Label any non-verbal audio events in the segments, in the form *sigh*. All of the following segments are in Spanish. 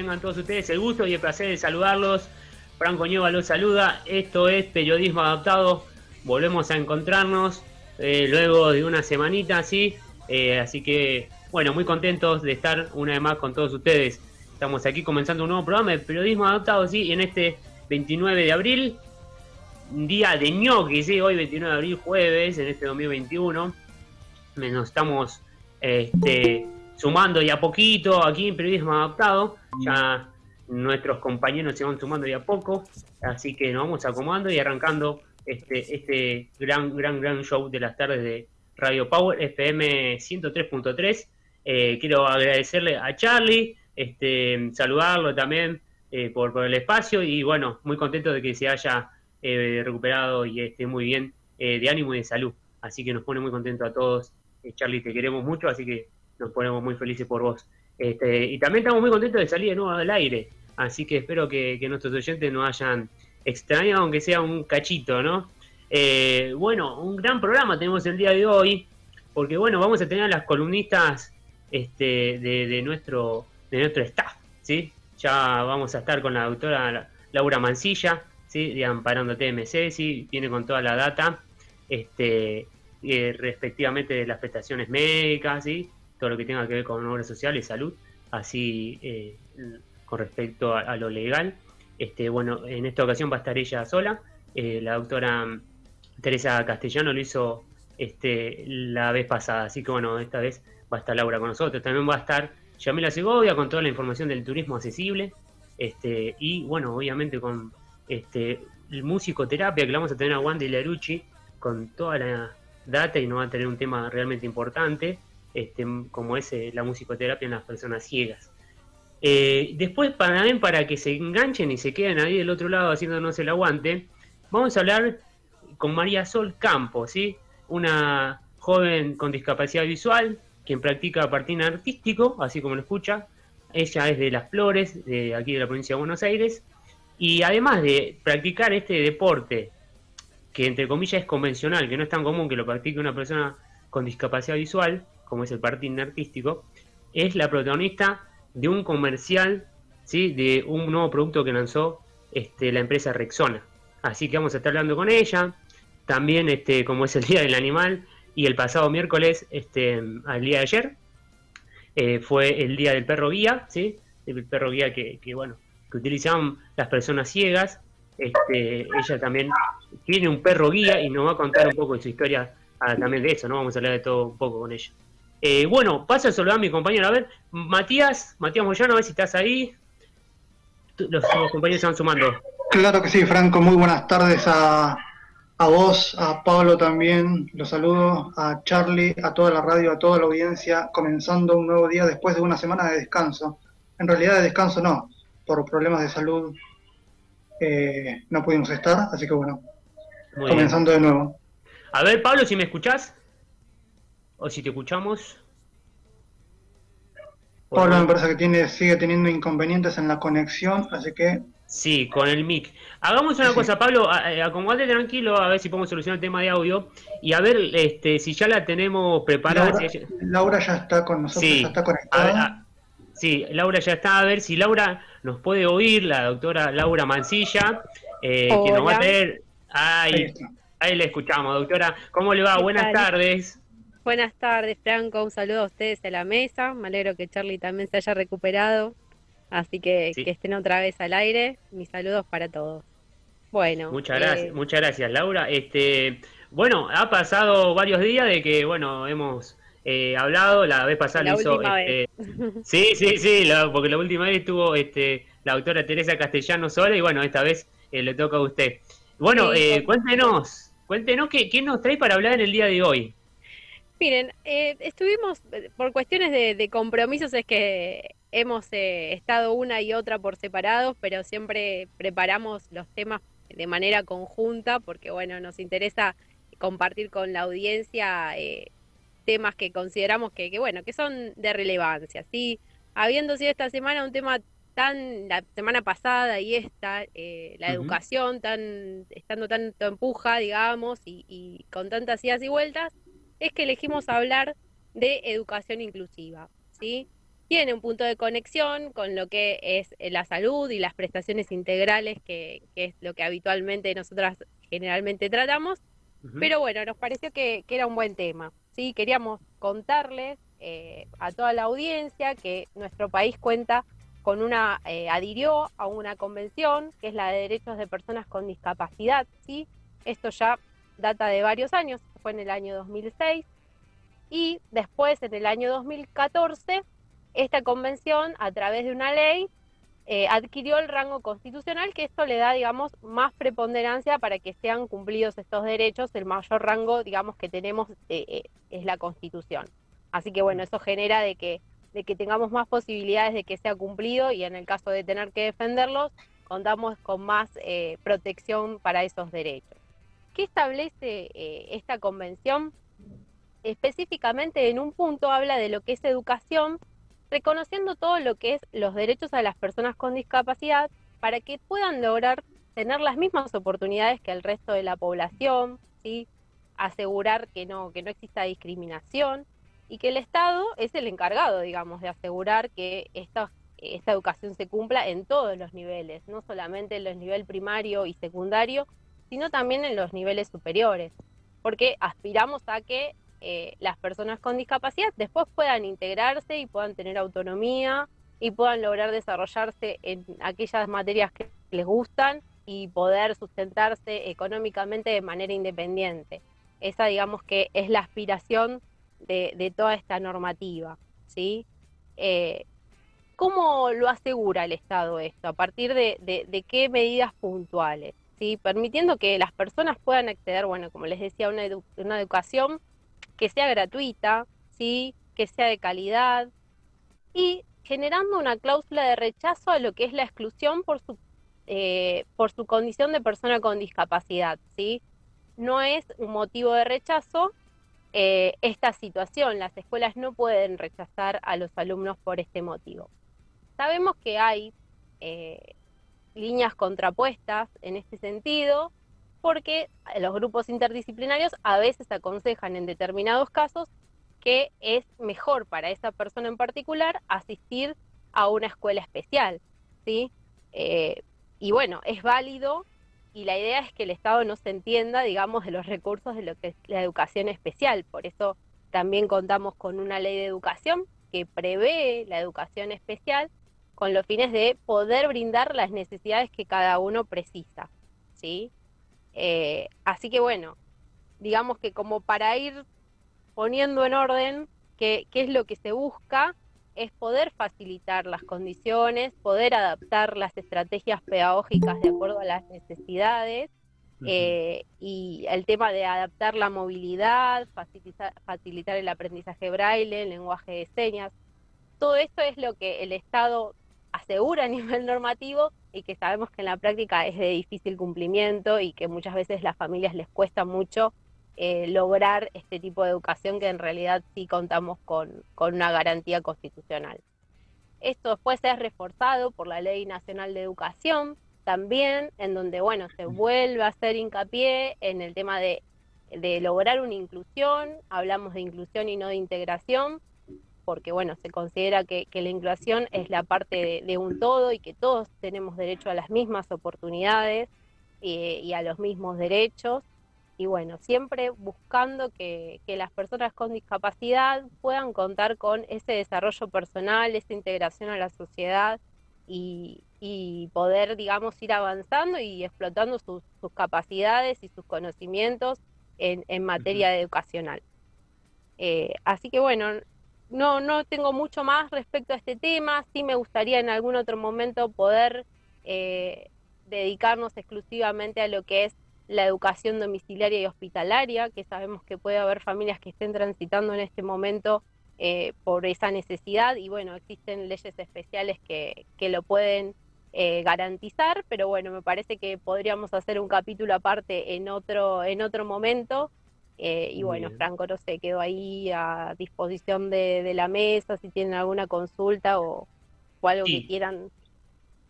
Tengan todos ustedes el gusto y el placer de saludarlos. Franco Ñeva los saluda. Esto es Periodismo Adaptado. Volvemos a encontrarnos eh, luego de una semanita así. Eh, así que, bueno, muy contentos de estar una vez más con todos ustedes. Estamos aquí comenzando un nuevo programa de Periodismo Adaptado, sí, en este 29 de abril. Día de ñoqui, sí, hoy 29 de abril, jueves, en este 2021. Nos estamos este, sumando ya poquito aquí en Periodismo Adaptado. Ya nuestros compañeros se van sumando ya poco, así que nos vamos acomodando y arrancando este, este gran, gran, gran show de las tardes de Radio Power FM 103.3. Eh, quiero agradecerle a Charlie, este, saludarlo también eh, por, por, el espacio y bueno, muy contento de que se haya eh, recuperado y esté muy bien de ánimo y de salud. Así que nos pone muy contento a todos. Charlie, te queremos mucho, así que nos ponemos muy felices por vos. Este, y también estamos muy contentos de salir de nuevo al aire, así que espero que, nuestros oyentes nos hayan extrañado, aunque sea un cachito, ¿no? Eh, bueno, un gran programa tenemos el día de hoy, porque bueno, vamos a tener a las columnistas este, de, nuestro, de nuestro staff, ¿sí? Ya vamos a estar con la doctora Laura Mancilla, ¿sí? De Amparando TMC, ¿sí? Viene con toda la data, este, eh, respectivamente de las prestaciones médicas, ¿sí? Todo lo que tenga que ver con obras sociales, salud, así eh, con respecto a, lo legal. Este, bueno, en esta ocasión va a estar ella sola. Eh, la doctora Teresa Castellano lo hizo este, la vez pasada, así que bueno, esta vez va a estar Laura con nosotros. También va a estar Yamila Segovia con toda la información del turismo accesible. Este, y bueno, obviamente con este, el musicoterapia que la vamos a tener a Wandy Larucci con toda la data y nos va a tener un tema realmente importante este, como es eh, la musicoterapia en las personas ciegas. Eh, después, para, que se enganchen y se queden ahí del otro lado haciéndonos el aguante, vamos a hablar con María Sol Campos, ¿sí? una joven con discapacidad visual, quien practica patín artístico, así como lo escucha. Ella es de Las Flores, de aquí de la provincia de Buenos Aires, y además de practicar este deporte, que entre comillas es convencional, que no es tan común que lo practique una persona con discapacidad visual, como es el patín artístico, es la protagonista de un comercial, ¿sí? de un nuevo producto que lanzó este, la empresa Rexona. Así que vamos a estar hablando con ella. También, este, como es el Día del Animal, y el pasado miércoles, este, al día de ayer, eh, fue el Día del Perro Guía, ¿sí? el perro guía que, bueno, que utilizaban las personas ciegas. Este, ella también tiene un perro guía y nos va a contar un poco de su historia ah, también de eso, ¿no? Vamos a hablar de todo un poco con ella. Eh, bueno, paso a saludar a mi compañero. A ver, Matías, Matías Moyano, a ver si estás ahí. Los, compañeros se van sumando. Claro que sí, Franco. Muy buenas tardes a, a vos, a Pablo también. Los saludo, a Charlie, a toda la radio, a toda la audiencia. Comenzando un nuevo día después de una semana de descanso. En realidad de descanso no, por problemas de salud eh, no pudimos estar, así que bueno, comenzando de nuevo. A ver, Pablo, si me escuchás o si te escuchamos. Pablo me parece que tiene, sigue teniendo inconvenientes en la conexión, así que... Sí, con el mic. Hagamos una cosa, Pablo, acomodate tranquilo, a ver si podemos solucionar el tema de audio y a ver este, si ya la tenemos preparada. Laura, ya está con nosotros, ya está conectada. sí, Laura ya está, a ver si Laura nos puede oír, la doctora Laura Mancilla, eh, que nos va a tener... Ahí, ahí le escuchamos, doctora. ¿Cómo le va? Buenas tardes. Buenas tardes, Franco. Un saludo a ustedes a la mesa. Me alegro que Charlie también se haya recuperado. Así que que estén otra vez al aire. Mis saludos para todos. Bueno. Muchas gracias, eh, muchas gracias, Laura. Este, bueno, ha pasado varios días de que, bueno, hemos eh, hablado. La vez pasada lo hizo. Este, sí, sí, sí, porque la última vez estuvo este, la doctora Teresa Castellano sola y bueno, esta vez eh, le toca a usted. Bueno, cuéntenos, cuéntenos qué, qué nos trae para hablar en el día de hoy. Miren, eh, estuvimos, eh, por cuestiones de, compromisos, es que hemos eh, estado una y otra por separados, pero siempre preparamos los temas de manera conjunta, porque bueno, nos interesa compartir con la audiencia temas que consideramos que, bueno, que son de relevancia. Sí, habiendo sido esta semana un tema tan, la semana pasada y esta, la educación, tan, estando tanto empuja, digamos, y, y con tantas idas y vueltas, es que elegimos hablar de educación inclusiva, ¿sí? tiene un punto de conexión con lo que es eh, la salud y las prestaciones integrales, que, es lo que habitualmente nosotras generalmente tratamos. Pero bueno, nos pareció que, era un buen tema. ¿sí? Queríamos contarles eh, a toda la audiencia que nuestro país cuenta con una, eh, adhirió a una convención que es la de derechos de personas con discapacidad. ¿sí? Esto ya data de varios años, fue en el año 2006. Y después, en el año 2014, esta convención, a través de una ley, eh, adquirió el rango constitucional, que esto le da, digamos, más preponderancia para que sean cumplidos estos derechos. El mayor rango, digamos, que tenemos eh, eh, es la Constitución. Así que, bueno, eso genera de que, de que tengamos más posibilidades de que sea cumplido y en el caso de tener que defenderlos, contamos con más protección para esos derechos. ¿Qué establece esta convención? Específicamente en un punto habla de lo que es educación reconociendo todo lo que es los derechos a las personas con discapacidad para que puedan lograr tener las mismas oportunidades que el resto de la población, ¿sí? asegurar que no, que no exista discriminación y que el Estado es el encargado, digamos, de asegurar que esta, esta educación se cumpla en todos los niveles, no solamente en los niveles primario y secundario, sino también en los niveles superiores, porque aspiramos a que eh, las personas con discapacidad después puedan integrarse y puedan tener autonomía y puedan lograr desarrollarse en aquellas materias que les gustan y poder sustentarse económicamente de manera independiente. Esa digamos que es la aspiración de, toda esta normativa. ¿sí? Eh, ¿Cómo lo asegura el Estado esto? ¿A partir de, qué medidas puntuales? Permitiendo que las personas puedan acceder, bueno, como les decía, a una, una educación que sea gratuita, ¿sí? que sea de calidad y generando una cláusula de rechazo a lo que es la exclusión por su, eh, por su condición de persona con discapacidad. ¿sí? No es un motivo de rechazo eh, esta situación. Las escuelas no pueden rechazar a los alumnos por este motivo. Sabemos que hay eh, líneas contrapuestas en este sentido, porque los grupos interdisciplinarios a veces aconsejan en determinados casos que es mejor para esa persona en particular asistir a una escuela especial, ¿sí? Eh, y bueno, es válido y la idea es que el Estado no se entienda, digamos, de los recursos de lo que es la educación especial. Por eso también contamos con una ley de educación que prevé la educación especial con los fines de poder brindar las necesidades que cada uno precisa, ¿sí? Eh, así que bueno, digamos que como para ir poniendo en orden qué, es lo que se busca, es poder facilitar las condiciones, poder adaptar las estrategias pedagógicas de acuerdo a las necesidades eh, y el tema de adaptar la movilidad, facilitar, facilitar el aprendizaje braille, el lenguaje de señas. Todo esto es lo que el Estado asegura a nivel normativo y que sabemos que en la práctica es de difícil cumplimiento y que muchas veces las familias les cuesta mucho eh, lograr este tipo de educación que en realidad sí contamos con, con una garantía constitucional. Esto puede ser reforzado por la Ley Nacional de Educación también, en donde bueno, se vuelve a hacer hincapié en el tema de, de lograr una inclusión, hablamos de inclusión y no de integración, porque bueno, se considera que, la inclusión es la parte de, un todo y que todos tenemos derecho a las mismas oportunidades eh, y a los mismos derechos. Y bueno, siempre buscando que, las personas con discapacidad puedan contar con ese desarrollo personal, esa integración a la sociedad y, poder, digamos, ir avanzando y explotando sus, capacidades y sus conocimientos en, materia educacional. Eh, así que bueno, no, no tengo mucho más respecto a este tema. Sí me gustaría en algún otro momento poder eh, dedicarnos exclusivamente a lo que es la educación domiciliaria y hospitalaria, que sabemos que puede haber familias que estén transitando en este momento eh, por esa necesidad y bueno, existen leyes especiales que, que lo pueden eh, garantizar, pero bueno, me parece que podríamos hacer un capítulo aparte en otro, en otro momento eh, y bueno, Franco, no sé, quedó ahí a disposición de, la mesa si tienen alguna consulta o, algo que quieran.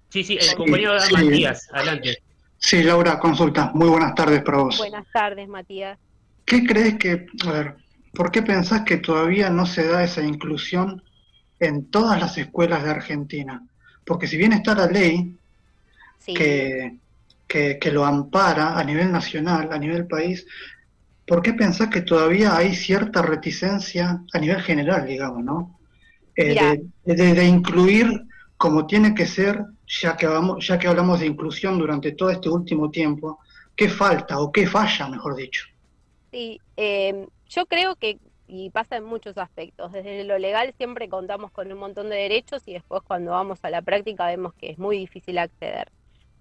Sí, sí, el compañero Matías, adelante. Sí, Laura, consulta. Muy buenas tardes para vos. Buenas tardes, Matías. ¿Qué crees que, a ver, por qué pensás que todavía no se da esa inclusión en todas las escuelas de Argentina. Porque si bien está la ley que, que, lo ampara a nivel nacional, a nivel país, ¿por qué pensás que todavía hay cierta reticencia a nivel general, digamos, ¿no? Eh, de, incluir como tiene que ser, ya que, vamos, ya que hablamos de inclusión durante todo este último tiempo, ¿qué falta o qué falla, mejor dicho? Sí, eh, yo creo que, y pasa en muchos aspectos, desde lo legal siempre contamos con un montón de derechos y después cuando vamos a la práctica vemos que es muy difícil acceder.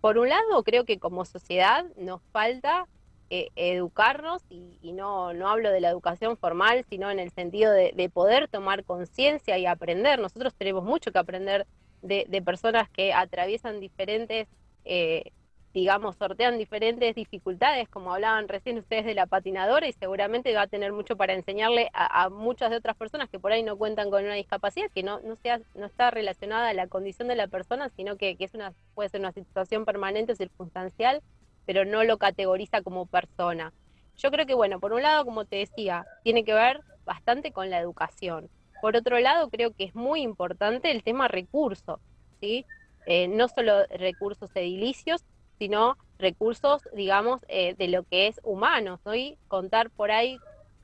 Por un lado, creo que como sociedad nos falta eh, educarnos, y, no, no hablo de la educación formal, sino en el sentido de, poder tomar conciencia y aprender. Nosotros tenemos mucho que aprender de, personas que atraviesan diferentes, eh, digamos, sortean diferentes dificultades, como hablaban recién ustedes de la patinadora, y seguramente va a tener mucho para enseñarle a, muchas de otras personas que por ahí no cuentan con una discapacidad, que no, no, sea, no está relacionada a la condición de la persona, sino que, que es una, puede ser una situación permanente, circunstancial, pero no lo categoriza como persona. Yo creo que, bueno, por un lado, como te decía, tiene que ver bastante con la educación. Por otro lado, creo que es muy importante el tema recursos, ¿sí? Eh, no solo recursos edilicios, sino recursos, digamos, eh, de lo que es humano, ¿sí? Contar por ahí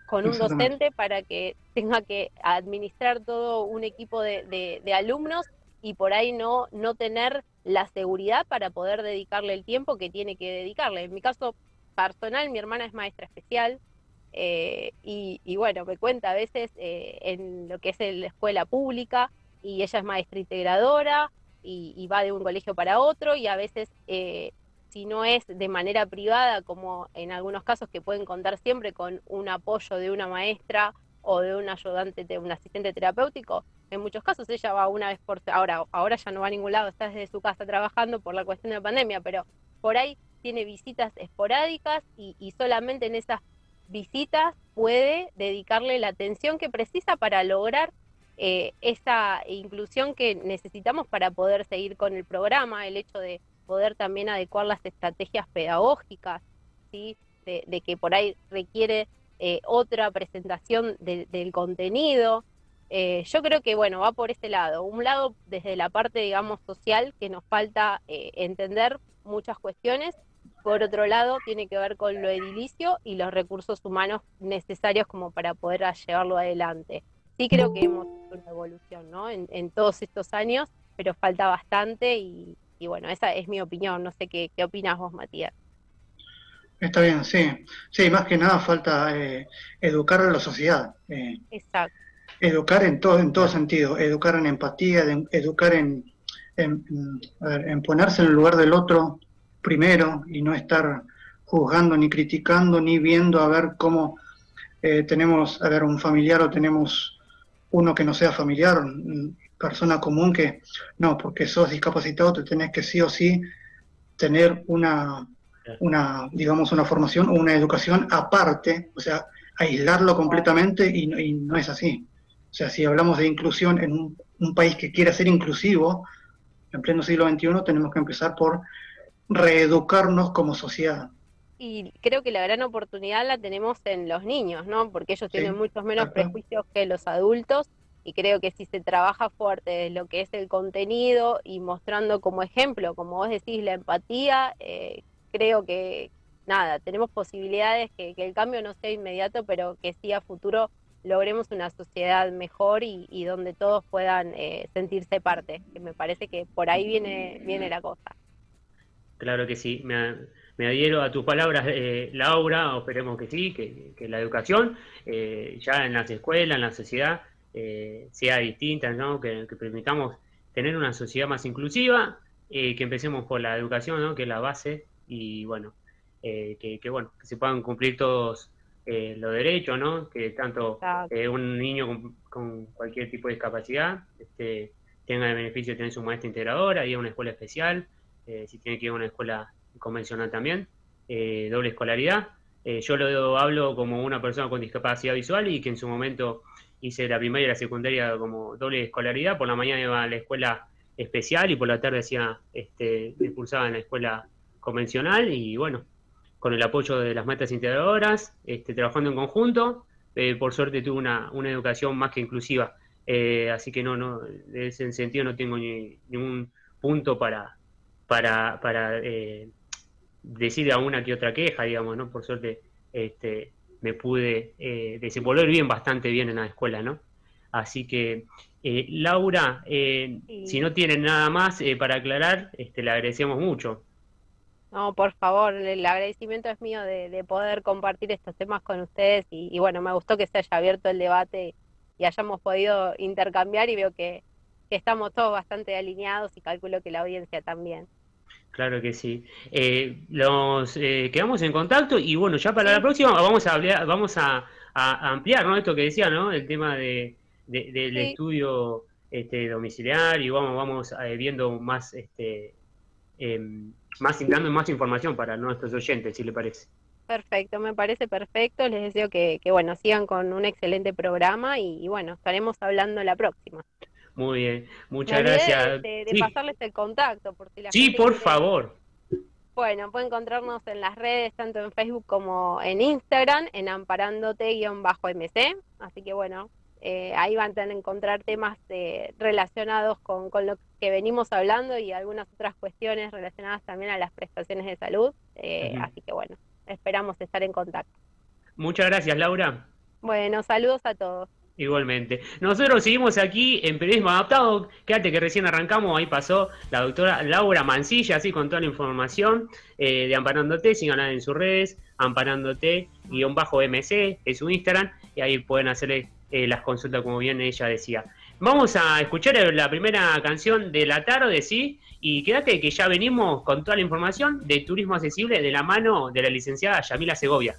con un docente para que tenga que administrar todo un equipo de, de alumnos y por ahí no, no tener la seguridad para poder dedicarle el tiempo que tiene que dedicarle. En mi caso personal, mi hermana es maestra especial eh, y, bueno, me cuenta a veces eh, en lo que es la escuela pública y ella es maestra integradora y, va de un colegio para otro y a veces eh, si no es de manera privada, como en algunos casos que pueden contar siempre con un apoyo de una maestra o de un ayudante, de un asistente terapéutico, en muchos casos ella va una vez por ahora ahora ya no va a ningún lado está desde su casa trabajando por la cuestión de la pandemia pero por ahí tiene visitas esporádicas y, solamente en esas visitas puede dedicarle la atención que precisa para lograr eh, esa inclusión que necesitamos para poder seguir con el programa el hecho de poder también adecuar las estrategias pedagógicas sí de, que por ahí requiere eh, otra presentación del contenido eh, yo creo que, bueno, va por ese lado. Un lado desde la parte, digamos, social, que nos falta eh, entender muchas cuestiones. Por otro lado, tiene que ver con lo edilicio y los recursos humanos necesarios como para poder llevarlo adelante. Sí creo que hemos hecho una evolución, ¿no? En, todos estos años, pero falta bastante y, bueno, esa es mi opinión. No sé qué opinas vos, Matías. Está bien, sí. Sí, más que nada falta eh, educar a la sociedad. Exacto educar en todo, en todo sentido, educar en empatía, educar en, en, ponerse en el lugar del otro primero y no estar juzgando ni criticando ni viendo a ver cómo eh, tenemos, a ver, un familiar o tenemos uno que no sea familiar, persona común que no, porque sos discapacitado te tenés que sí o sí tener una, una digamos, una formación o una educación aparte, o sea, aislarlo completamente y, y no es así. O sea, si hablamos de inclusión en un, país que quiera ser inclusivo, en pleno siglo XXI tenemos que empezar por reeducarnos como sociedad. Y creo que la gran oportunidad la tenemos en los niños, ¿no? Porque ellos tienen muchos menos prejuicios que los adultos y creo que si se trabaja fuerte de lo que es el contenido y mostrando como ejemplo, como vos decís, la empatía, eh, creo que nada, tenemos posibilidades que, que el cambio no sea inmediato, pero que sí a futuro logremos una sociedad mejor y, donde todos puedan eh, sentirse parte, que me parece que por ahí viene, viene la cosa. Claro que sí, me, adhiero a tus palabras, eh, Laura, esperemos que sí, que, la educación eh, ya en las escuelas, en la sociedad, sea distinta, ¿no? que, permitamos tener una sociedad más inclusiva, que empecemos por la educación, ¿no? que es la base, y bueno, que, que, bueno, que se puedan cumplir todos eh, los derechos, ¿no? Que tanto eh, un niño con, cualquier tipo de discapacidad este, tenga el beneficio de tener su maestra integradora, y a una escuela especial, eh, si tiene que ir a una escuela convencional también, doble escolaridad. yo lo hablo como una persona con discapacidad visual y que en su momento hice la primaria y la secundaria como doble escolaridad. Por la mañana iba a la escuela especial y por la tarde hacía, este, en la escuela convencional y bueno, con el apoyo de las maestras integradoras, este, trabajando en conjunto. Eh, por suerte tuve una, educación más que inclusiva. Eh, así que no, no, en ese sentido no tengo ni, ningún punto para, para, para eh, decir alguna que otra queja, digamos, ¿no? Por suerte este, me pude eh, desenvolver bien, bastante bien en la escuela, ¿no? Así que, eh, Laura, eh, si no tienen nada más para aclarar, este, le agradecemos mucho. No, por favor, el agradecimiento es mío de, poder compartir estos temas con ustedes y, bueno, me gustó que se haya abierto el debate y hayamos podido intercambiar y veo que estamos todos bastante alineados y calculo que la audiencia también. Claro que sí. Eh, los eh, quedamos en contacto y bueno, ya para la próxima vamos a hablar, vamos a, ampliar, ¿no? Esto que decía, ¿no? El tema de, del estudio este, domiciliario y vamos, vamos eh, viendo más, este, em, más dando más información para nuestros oyentes, si le parece. Perfecto, me parece perfecto. Les deseo que, que bueno sigan con un excelente programa y, y bueno, estaremos hablando la próxima. Muy bien, muchas gracias. De, pasarles el contacto, por si la Sí, por favor. Bueno, pueden encontrarnos en las redes, tanto en Facebook como en Instagram, en amparándote-mc. Así que bueno, eh, ahí van a encontrar temas eh, relacionados con, lo que venimos hablando y algunas otras cuestiones relacionadas también a las prestaciones de salud. Eh, así que bueno, esperamos estar en contacto. Muchas gracias, Laura. Bueno, saludos a todos. Igualmente. Nosotros seguimos aquí en Periodismo Adaptado. Quédate que recién arrancamos, ahí pasó la doctora Laura Mancilla, así con toda la información eh, de Amparándote. Síganla en sus redes, Amparándote-MC, es su Instagram, y ahí pueden hacerle eh, las consultas, como bien ella decía. Vamos a escuchar la primera canción de la tarde, ¿sí? Y quédate que ya venimos con toda la información de turismo accesible de la mano de la licenciada Yamila Segovia.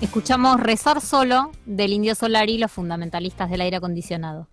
Escuchamos Rezar Solo del Indio Solar y los fundamentalistas del aire acondicionado.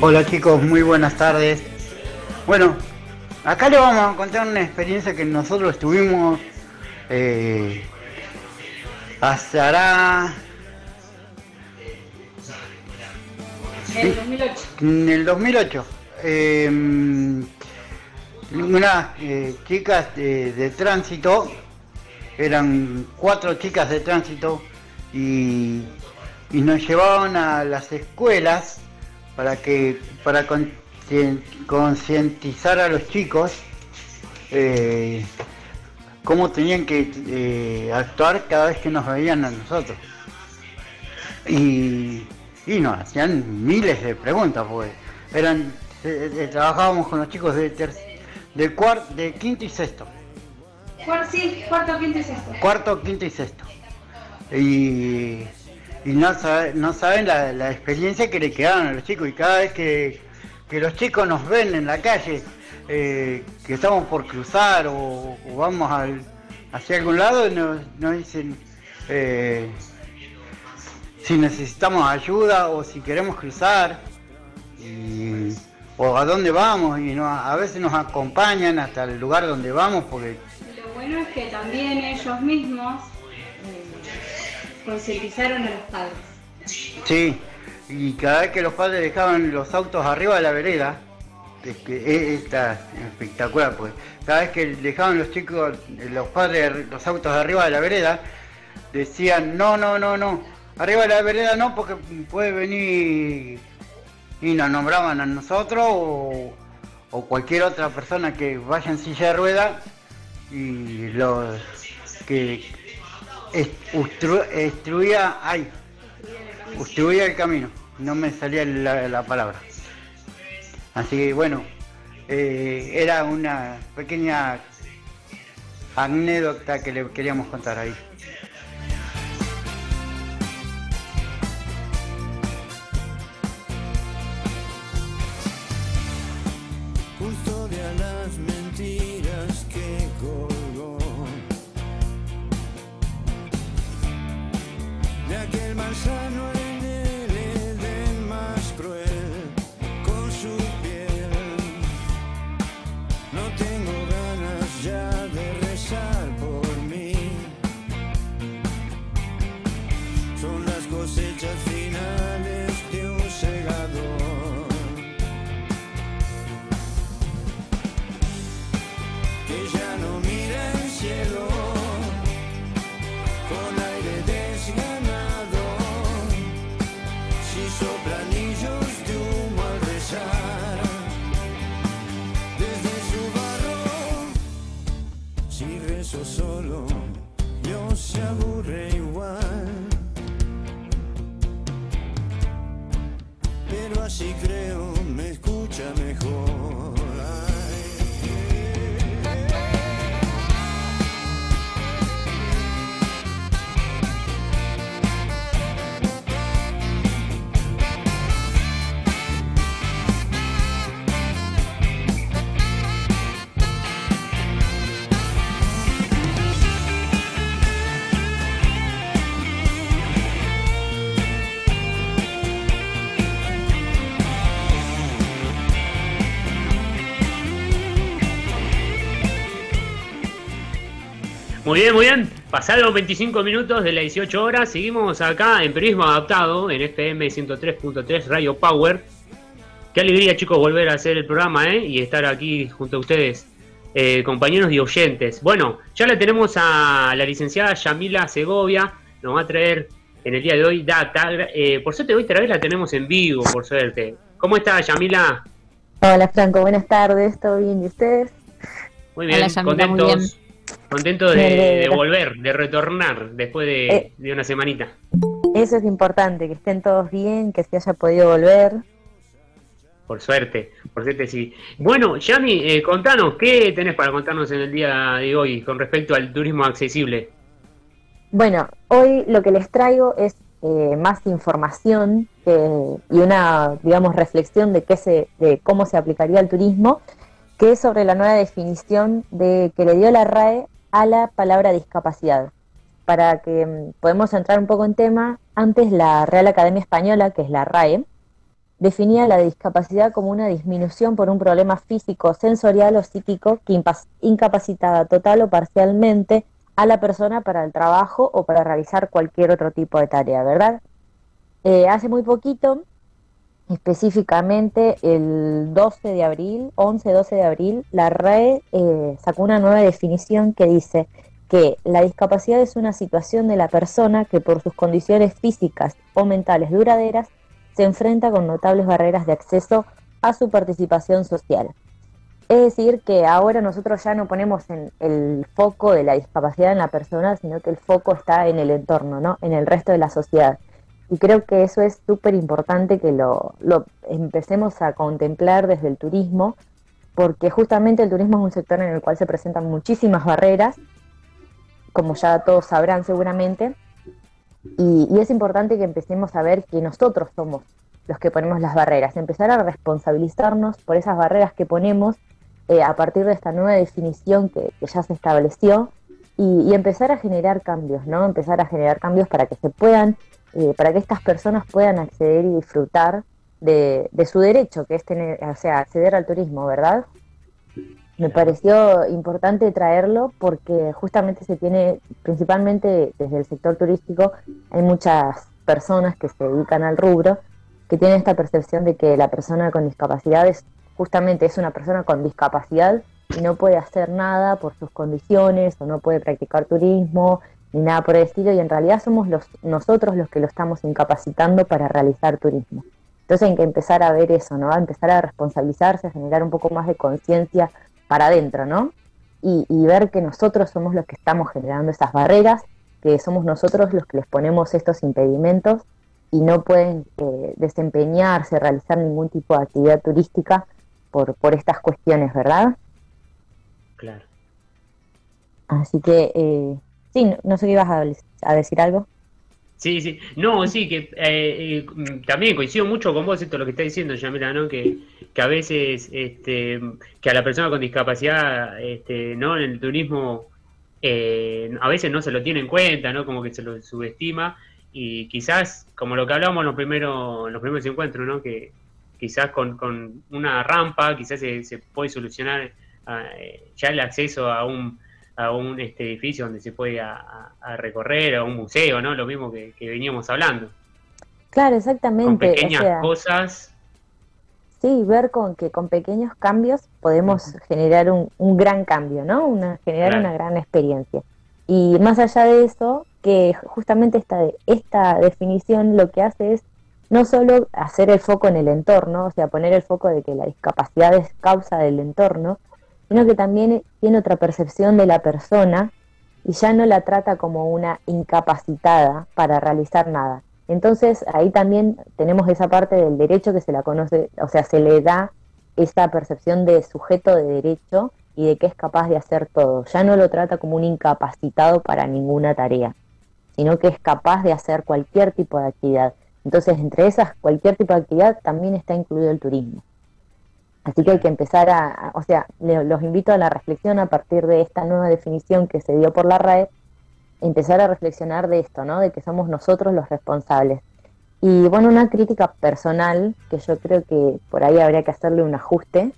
Hola chicos, muy buenas tardes. Bueno, acá le vamos a contar una experiencia que nosotros tuvimos eh, hasta en el 2008. En el 2008. Eh, unas eh, chicas de, tránsito, eran cuatro chicas de tránsito y, y nos llevaban a las escuelas para que para concientizar a los chicos eh, cómo tenían que eh, actuar cada vez que nos veían a nosotros. Y, y nos hacían miles de preguntas, porque eran eh, trabajábamos con los chicos de de cuarto, de quinto y sexto. sí, cuarto, quinto y sexto. Cuarto, quinto y sexto. Y y no, no saben la, experiencia que le quedaron a los chicos. Y cada vez que, los chicos nos ven en la calle, eh, que estamos por cruzar o, vamos al, hacia algún lado, nos, dicen eh, si necesitamos ayuda o si queremos cruzar o a dónde vamos y a veces nos acompañan hasta el lugar donde vamos porque... Lo bueno es que también ellos mismos concientizaron a los padres. Sí, y cada vez que los padres dejaban los autos arriba de la vereda, es que está espectacular, pues cada vez que dejaban los chicos, los padres, los autos arriba de la vereda, decían, no, no, no, no, arriba de la vereda no, porque puede venir y nos nombraban a nosotros o, o cualquier otra persona que vaya en silla de rueda y los que obstruía, ay, el camino. no me salía la, palabra. Así que bueno, eh, era una pequeña anécdota que le queríamos contar ahí. solo, Dios se aburre igual. Pero así creo, me escucha mejor. Muy bien, muy bien. Pasados 25 minutos de las 18 horas, seguimos acá en Periodismo Adaptado, en FM 103.3 Radio Power. Qué alegría, chicos, volver a hacer el programa ¿eh? y estar aquí junto a ustedes, eh, compañeros y oyentes. Bueno, ya la tenemos a la licenciada Yamila Segovia, nos va a traer en el día de hoy data. Eh, por suerte, hoy otra vez la tenemos en vivo, por suerte. ¿Cómo está, Yamila? Hola, Franco, buenas tardes, ¿todo bien? ¿Y ustedes? Muy bien, contentos. Contento de, volver, de retornar después eh, de, una semanita. Eso es importante, que estén todos bien, que se haya podido volver. Por suerte, por suerte sí. Bueno, Yami, eh, contanos, ¿qué tenés para contarnos en el día de hoy con respecto al turismo accesible? Bueno, hoy lo que les traigo es eh, más información y una, digamos, reflexión de, qué se, de cómo se aplicaría el turismo que es sobre la nueva definición de que le dio la RAE a la palabra discapacidad. Para que mm, podamos entrar un poco en tema, antes la Real Academia Española, que es la RAE, definía la discapacidad como una disminución por un problema físico, sensorial o psíquico que incapacitaba total o parcialmente a la persona para el trabajo o para realizar cualquier otro tipo de tarea, ¿verdad? Eh, hace muy poquito específicamente el 12 de abril, 11-12 de abril, la RAE eh, sacó una nueva definición que dice que la discapacidad es una situación de la persona que por sus condiciones físicas o mentales duraderas se enfrenta con notables barreras de acceso a su participación social. Es decir, que ahora nosotros ya no ponemos en el foco de la discapacidad en la persona, sino que el foco está en el entorno, ¿no? en el resto de la sociedad. Y creo que eso es súper importante que lo, empecemos a contemplar desde el turismo, porque justamente el turismo es un sector en el cual se presentan muchísimas barreras, como ya todos sabrán seguramente, y, es importante que empecemos a ver que nosotros somos los que ponemos las barreras, empezar a responsabilizarnos por esas barreras que ponemos eh, a partir de esta nueva definición que, ya se estableció y, y, empezar a generar cambios, ¿no? Empezar a generar cambios para que se puedan para que estas personas puedan acceder y disfrutar de, su derecho, que es tener, o sea, acceder al turismo, ¿verdad? Me pareció importante traerlo porque justamente se tiene, principalmente desde el sector turístico, hay muchas personas que se dedican al rubro que tienen esta percepción de que la persona con discapacidad es justamente es una persona con discapacidad y no puede hacer nada por sus condiciones o no puede practicar turismo ni nada por el estilo, y en realidad somos los, nosotros los que lo estamos incapacitando para realizar turismo. Entonces hay que empezar a ver eso, ¿no? A empezar a responsabilizarse, a generar un poco más de conciencia para adentro, ¿no? Y, ver que nosotros somos los que estamos generando esas barreras, que somos nosotros los que les ponemos estos impedimentos y no pueden eh, desempeñarse, realizar ningún tipo de actividad turística por, por estas cuestiones, ¿verdad? Claro. Así que, eh, sí, no, sé qué ibas a, decir algo. Sí, sí. No, sí, que eh, también coincido mucho con vos esto lo que está diciendo, Yamila, ¿no? Que, que a veces, este, que a la persona con discapacidad, este, ¿no? En el turismo, a veces no se lo tiene en cuenta, ¿no? Como que se lo subestima y quizás, como lo que hablábamos en los primeros, en los primeros encuentros, ¿no? que quizás con, con una rampa quizás se, se puede solucionar eh, ya el acceso a un, a un este edificio donde se puede a, recorrer, a un museo, ¿no? Lo mismo que, veníamos hablando. Claro, exactamente. Con pequeñas cosas. Sí, ver con que con pequeños cambios podemos generar un, un, gran cambio, ¿no? Una, generar una gran experiencia. Y más allá de eso, que justamente esta, esta definición lo que hace es no solo hacer el foco en el entorno, o sea, poner el foco de que la discapacidad es causa del entorno, sino que también tiene otra percepción de la persona y ya no la trata como una incapacitada para realizar nada. Entonces ahí también tenemos esa parte del derecho que se la conoce, o sea, se le da esa percepción de sujeto de derecho y de que es capaz de hacer todo. Ya no lo trata como un incapacitado para ninguna tarea sino que es capaz de hacer cualquier tipo de actividad. Entonces, entre esas, cualquier tipo de actividad también está incluido el turismo. Así que hay que empezar a, o sea, los invito a la reflexión a partir de esta nueva definición que se dio por la RAE, empezar a reflexionar de esto, ¿no? De que somos nosotros los responsables. Y bueno, una crítica personal, que yo creo que por ahí habría que hacerle un ajuste.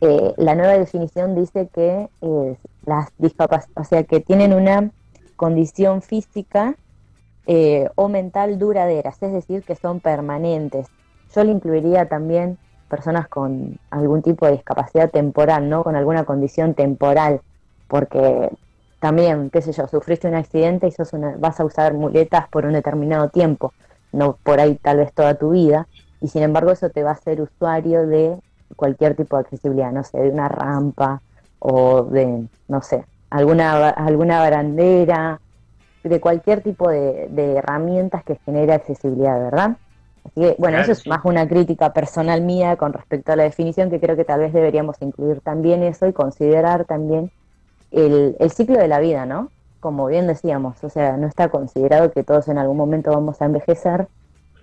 Eh, la nueva definición dice que eh, las discapacidades, o sea, que tienen una condición física eh, o mental duraderas, es decir, que son permanentes. Yo le incluiría también personas con algún tipo de discapacidad temporal, ¿no? Con alguna condición temporal, porque también, qué sé yo, sufriste un accidente y sos vas a usar muletas por un determinado tiempo, no por ahí tal vez toda tu vida, y sin embargo eso te va a hacer usuario de cualquier tipo de accesibilidad, no sé, de una rampa o de, no sé, alguna, alguna barandera, de cualquier tipo de, herramientas que genere accesibilidad, ¿verdad? Así que, bueno, eso es más una crítica personal mía con respecto a la definición, que creo que tal vez deberíamos incluir también eso y considerar también el, el ciclo de la vida, ¿no? Como bien decíamos, o sea, no está considerado que todos en algún momento vamos a envejecer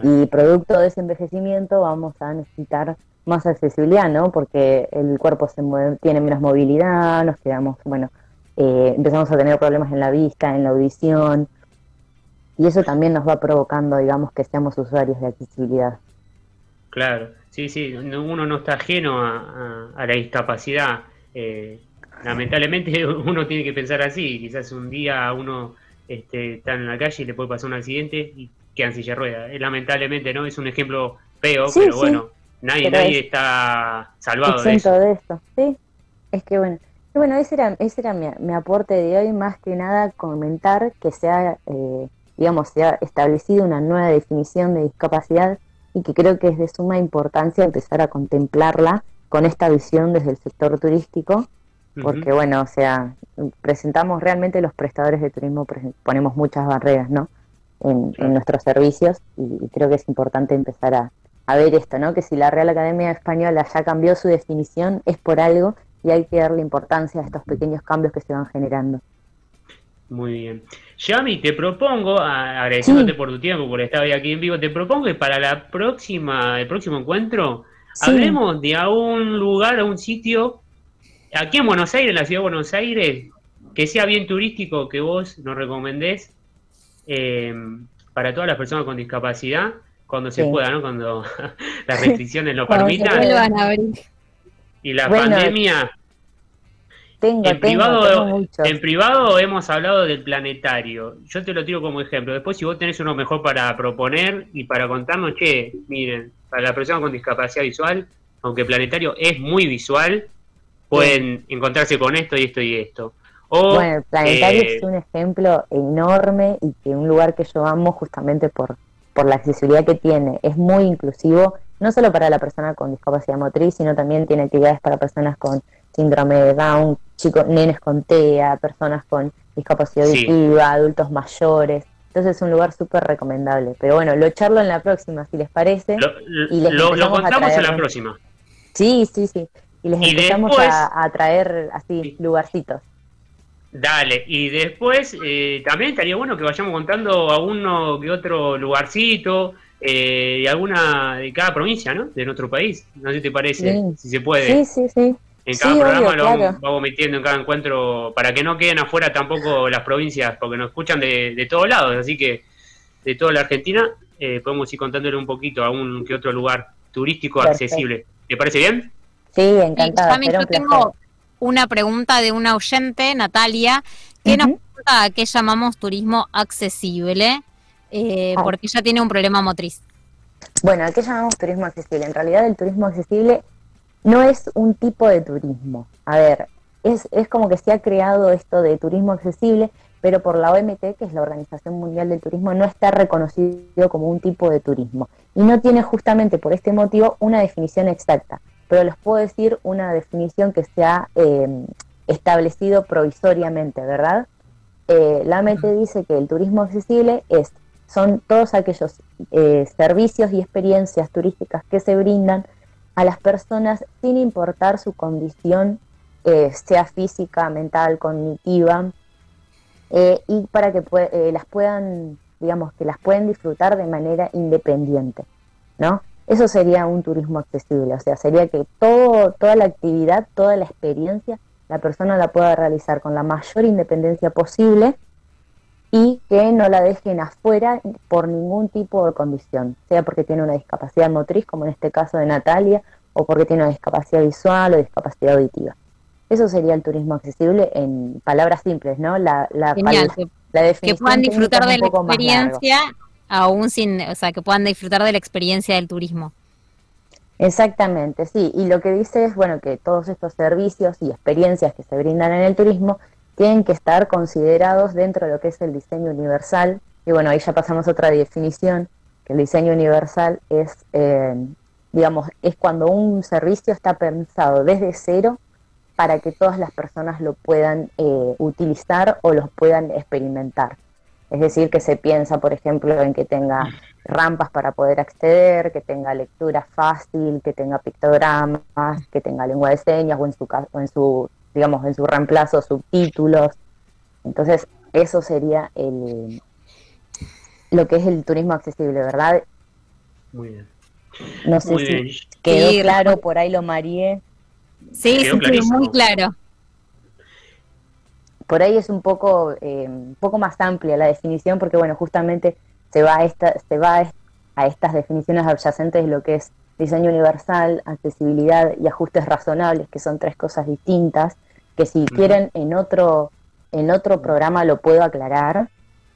y producto de ese envejecimiento vamos a necesitar más accesibilidad, ¿no? Porque el cuerpo se tiene menos movilidad, nos quedamos, bueno, eh, empezamos a tener problemas en la vista, en la audición, y eso también nos va provocando, digamos, que seamos usuarios de accesibilidad. Claro, sí, sí, uno no está ajeno a, la discapacidad. Eh, lamentablemente *laughs* uno tiene que pensar así, quizás un día uno este, está en la calle y le puede pasar un accidente y queda en silla de rueda. Eh, lamentablemente, ¿no? Es un ejemplo feo, pero bueno, nadie, nadie está salvado de eso. de esto, sí. Es que bueno, bueno, ese era, ese era mi, aporte de hoy, más que nada comentar que se ha, eh, digamos, se ha establecido una nueva definición de discapacidad y que creo que es de suma importancia empezar a contemplarla con esta visión desde el sector turístico, porque bueno, o sea, presentamos realmente los prestadores de turismo, ponemos muchas barreras, ¿no? En, nuestros servicios y, creo que es importante empezar a, a ver esto, ¿no? Que si la Real Academia Española ya cambió su definición es por algo y hay que darle importancia a estos pequeños cambios que se van generando. Muy bien. Yami, te propongo, agradeciéndote por tu tiempo, por estar hoy aquí en vivo, te propongo que para la próxima, el próximo encuentro, hablemos de a un lugar, a un sitio, aquí en Buenos Aires, en la ciudad de Buenos Aires, que sea bien turístico, que vos nos recomendés eh, para todas las personas con discapacidad, cuando se pueda, ¿no? Cuando *laughs* las *laughs* restricciones lo permitan y la pandemia. Tengo, en, privado, en privado hemos hablado del planetario. Yo te lo tiro como ejemplo. Después, si vos tenés uno mejor para proponer y para contarnos, che, miren, para la persona con discapacidad visual, aunque planetario es muy visual, pueden encontrarse con esto y esto y esto. bueno, el planetario eh, es un ejemplo enorme y que un lugar que yo amo justamente por, por la accesibilidad que tiene. Es muy inclusivo no solo para la persona con discapacidad motriz, sino también tiene actividades para personas con síndrome de Down, chicos, nenes con TEA, personas con discapacidad auditiva, adultos mayores. Entonces es un lugar súper recomendable. Pero bueno, lo charlo en la próxima, si les parece. Lo, y les lo, lo contamos en la próxima. Sí, sí, sí. Y les Y empezamos después- a, a traer así Sí. lugarcitos. Dale, y después eh, también estaría bueno que vayamos contando a uno que otro lugarcito eh, de alguna de cada provincia, ¿no? De nuestro país. No sé si te parece, Sí. si se puede. Sí, sí, sí. En cada Sí, programa obvio, lo vamos, claro. vamos metiendo en cada encuentro para que no queden afuera tampoco las provincias, porque nos escuchan de, de todos lados, así que de toda la Argentina eh, podemos ir contándole un poquito a un que otro lugar turístico Perfecto. accesible. ¿Te parece bien? Sí, encantada. Yo un tengo una pregunta de una oyente, Natalia, que nos pregunta a qué llamamos turismo accesible, eh, Ah. porque ella tiene un problema motriz. Bueno, ¿a qué llamamos turismo accesible? En realidad el turismo accesible no es un tipo de turismo. A ver, es, es como que se ha creado esto de turismo accesible, pero por la OMT, que es la Organización Mundial del Turismo, no está reconocido como un tipo de turismo. Y no tiene justamente por este motivo una definición exacta. Pero les puedo decir una definición que se ha eh, establecido provisoriamente, ¿verdad? Eh, la OMT dice que el turismo accesible es son todos aquellos eh, servicios y experiencias turísticas que se brindan a las personas sin importar su condición, eh, sea física, mental, cognitiva, eh, y para que eh, las puedan, digamos, que las pueden disfrutar de manera independiente, ¿no? Eso sería un turismo accesible, o sea, sería que todo, toda la actividad, toda la experiencia, la persona la pueda realizar con la mayor independencia posible y que no la dejen afuera por ningún tipo de condición, sea porque tiene una discapacidad motriz, como en este caso de Natalia, o porque tiene una discapacidad visual o discapacidad auditiva. Eso sería el turismo accesible en palabras simples, ¿no? La, la, Genial, la que, que puedan disfrutar de la experiencia, aún sin, o sea, que puedan disfrutar de la experiencia del turismo. Exactamente, sí. Y lo que dice es, bueno, que todos estos servicios y experiencias que se brindan en el turismo tienen que estar considerados dentro de lo que es el diseño universal. Y bueno, ahí ya pasamos otra definición, que el diseño universal es, eh, digamos, es cuando un servicio está pensado desde cero para que todas las personas lo puedan eh, utilizar o los puedan experimentar. Es decir, que se piensa, por ejemplo, en que tenga rampas para poder acceder, que tenga lectura fácil, que tenga pictogramas, que tenga lengua de señas o en su o en su digamos en su reemplazo subtítulos. Entonces, eso sería el lo que es el turismo accesible, ¿verdad? Muy bien. No sé Muy si bien. quedó Sí, claro, por ahí lo marié. Sí, Quedó sí, clarísimo. muy claro. por ahí es un poco, eh, un poco más amplia la definición porque bueno, justamente se va a esta, se va a estas definiciones adyacentes de lo que es diseño universal, accesibilidad y ajustes razonables, que son tres cosas distintas, que si quieren en otro, en otro programa lo puedo aclarar,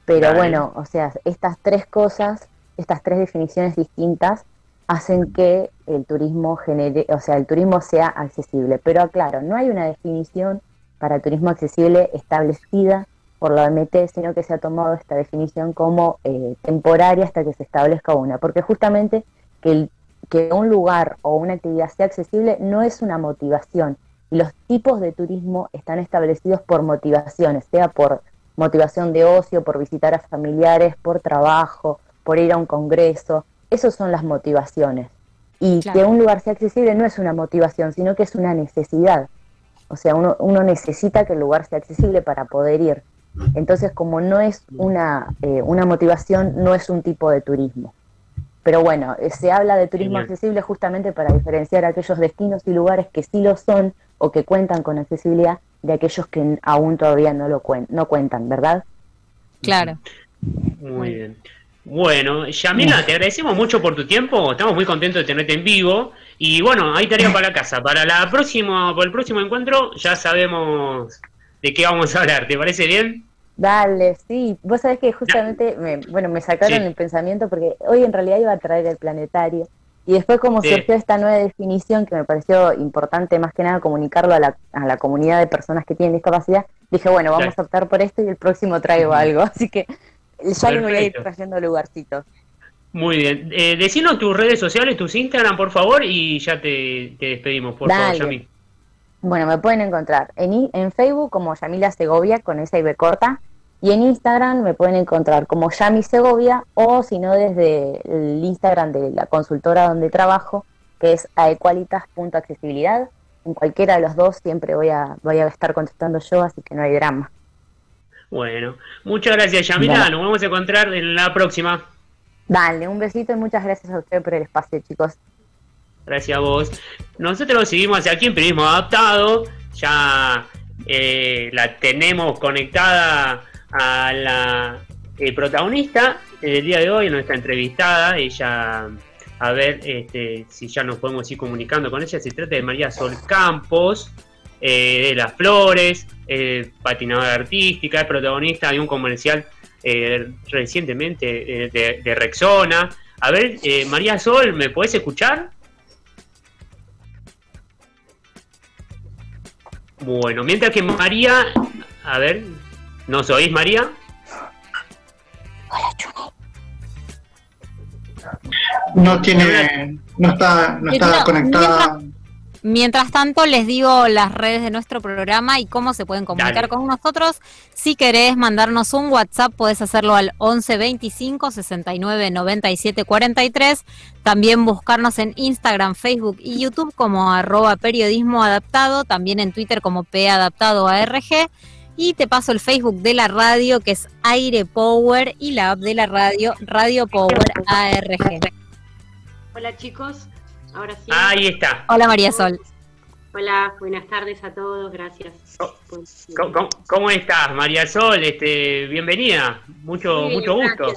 pero Dale. bueno, o sea, estas tres cosas, estas tres definiciones distintas hacen que el turismo genere, o sea, el turismo sea accesible. Pero aclaro, no hay una definición para turismo accesible establecida por la OMT, sino que se ha tomado esta definición como eh, temporaria hasta que se establezca una, porque justamente que, el- que un lugar o una actividad sea accesible no es una motivación. Los tipos de turismo están establecidos por motivaciones, sea por motivación de ocio, por visitar a familiares, por trabajo, por ir a un congreso. Esas son las motivaciones. Y Claro. que un lugar sea accesible no es una motivación, sino que es una necesidad. O sea, uno, uno necesita que el lugar sea accesible para poder ir. Entonces, como no es una, eh, una motivación, no es un tipo de turismo. Pero bueno, eh, se habla de turismo Genial. accesible justamente para diferenciar aquellos destinos y lugares que sí lo son o que cuentan con accesibilidad de aquellos que aún todavía no lo cuen- no cuentan, ¿verdad? Claro. Muy bien. Bueno, Yamila, te agradecemos mucho por tu tiempo. Estamos muy contentos de tenerte en vivo. Y bueno, hay tarea para la casa. Para la próxima, para el próximo encuentro ya sabemos de qué vamos a hablar. ¿Te parece bien? Dale, sí. Vos sabés que justamente, me, bueno, me sacaron Sí. el pensamiento porque hoy en realidad iba a traer el planetario. Y después como Sí. surgió esta nueva definición que me pareció importante más que nada comunicarlo a la, a la comunidad de personas que tienen discapacidad, dije, bueno, vamos a optar por esto y el próximo traigo algo. *laughs* Así que ya les voy a ir trayendo lugarcitos. Muy bien. Eh, decinos tus redes sociales, tus Instagram, por favor, y ya te, te despedimos, por favor, Dale. Yami. Bueno, me pueden encontrar en, en Facebook como Yamila Segovia con esa y B corta Y en Instagram me pueden encontrar como Yami Segovia o si no desde el Instagram de la consultora donde trabajo, que es aequalitas.accesibilidad. En cualquiera de los dos siempre voy a, voy a estar contestando yo, así que no hay drama. Bueno, muchas gracias Yamila, nos vamos a encontrar en la próxima. Dale, un besito y muchas gracias a usted por el espacio, chicos. Gracias a vos. Nosotros seguimos aquí en Periodismo Adaptado. Ya eh, la tenemos conectada a la eh, protagonista del día de hoy, nuestra entrevistada. Ella, a ver este, si ya nos podemos ir comunicando con ella. Se trata de María Sol Campos, eh, de Las Flores, patinadora artística, es protagonista de un comercial recientemente de, de, Rexona. A ver, María Sol, ¿me puedes escuchar? Bueno, mientras que María, a ver, ¿nos oís María? No tiene, no está, no está conectada. Mientras tanto, les digo las redes de nuestro programa y cómo se pueden comunicar con nosotros. Si querés mandarnos un WhatsApp, puedes hacerlo al 11 25 69 97 43. También buscarnos en Instagram, Facebook y YouTube como arroba periodismo adaptado. También en Twitter como P adaptado ARG. Y te paso el Facebook de la radio que es Aire Power y la app de la radio Radio Power ARG. Hola chicos, Ahora sí. Ahí está. Hola María Sol. Hola, buenas tardes a todos, gracias. ¿Cómo, estás, María Sol? Este, bienvenida, mucho, mucho gusto.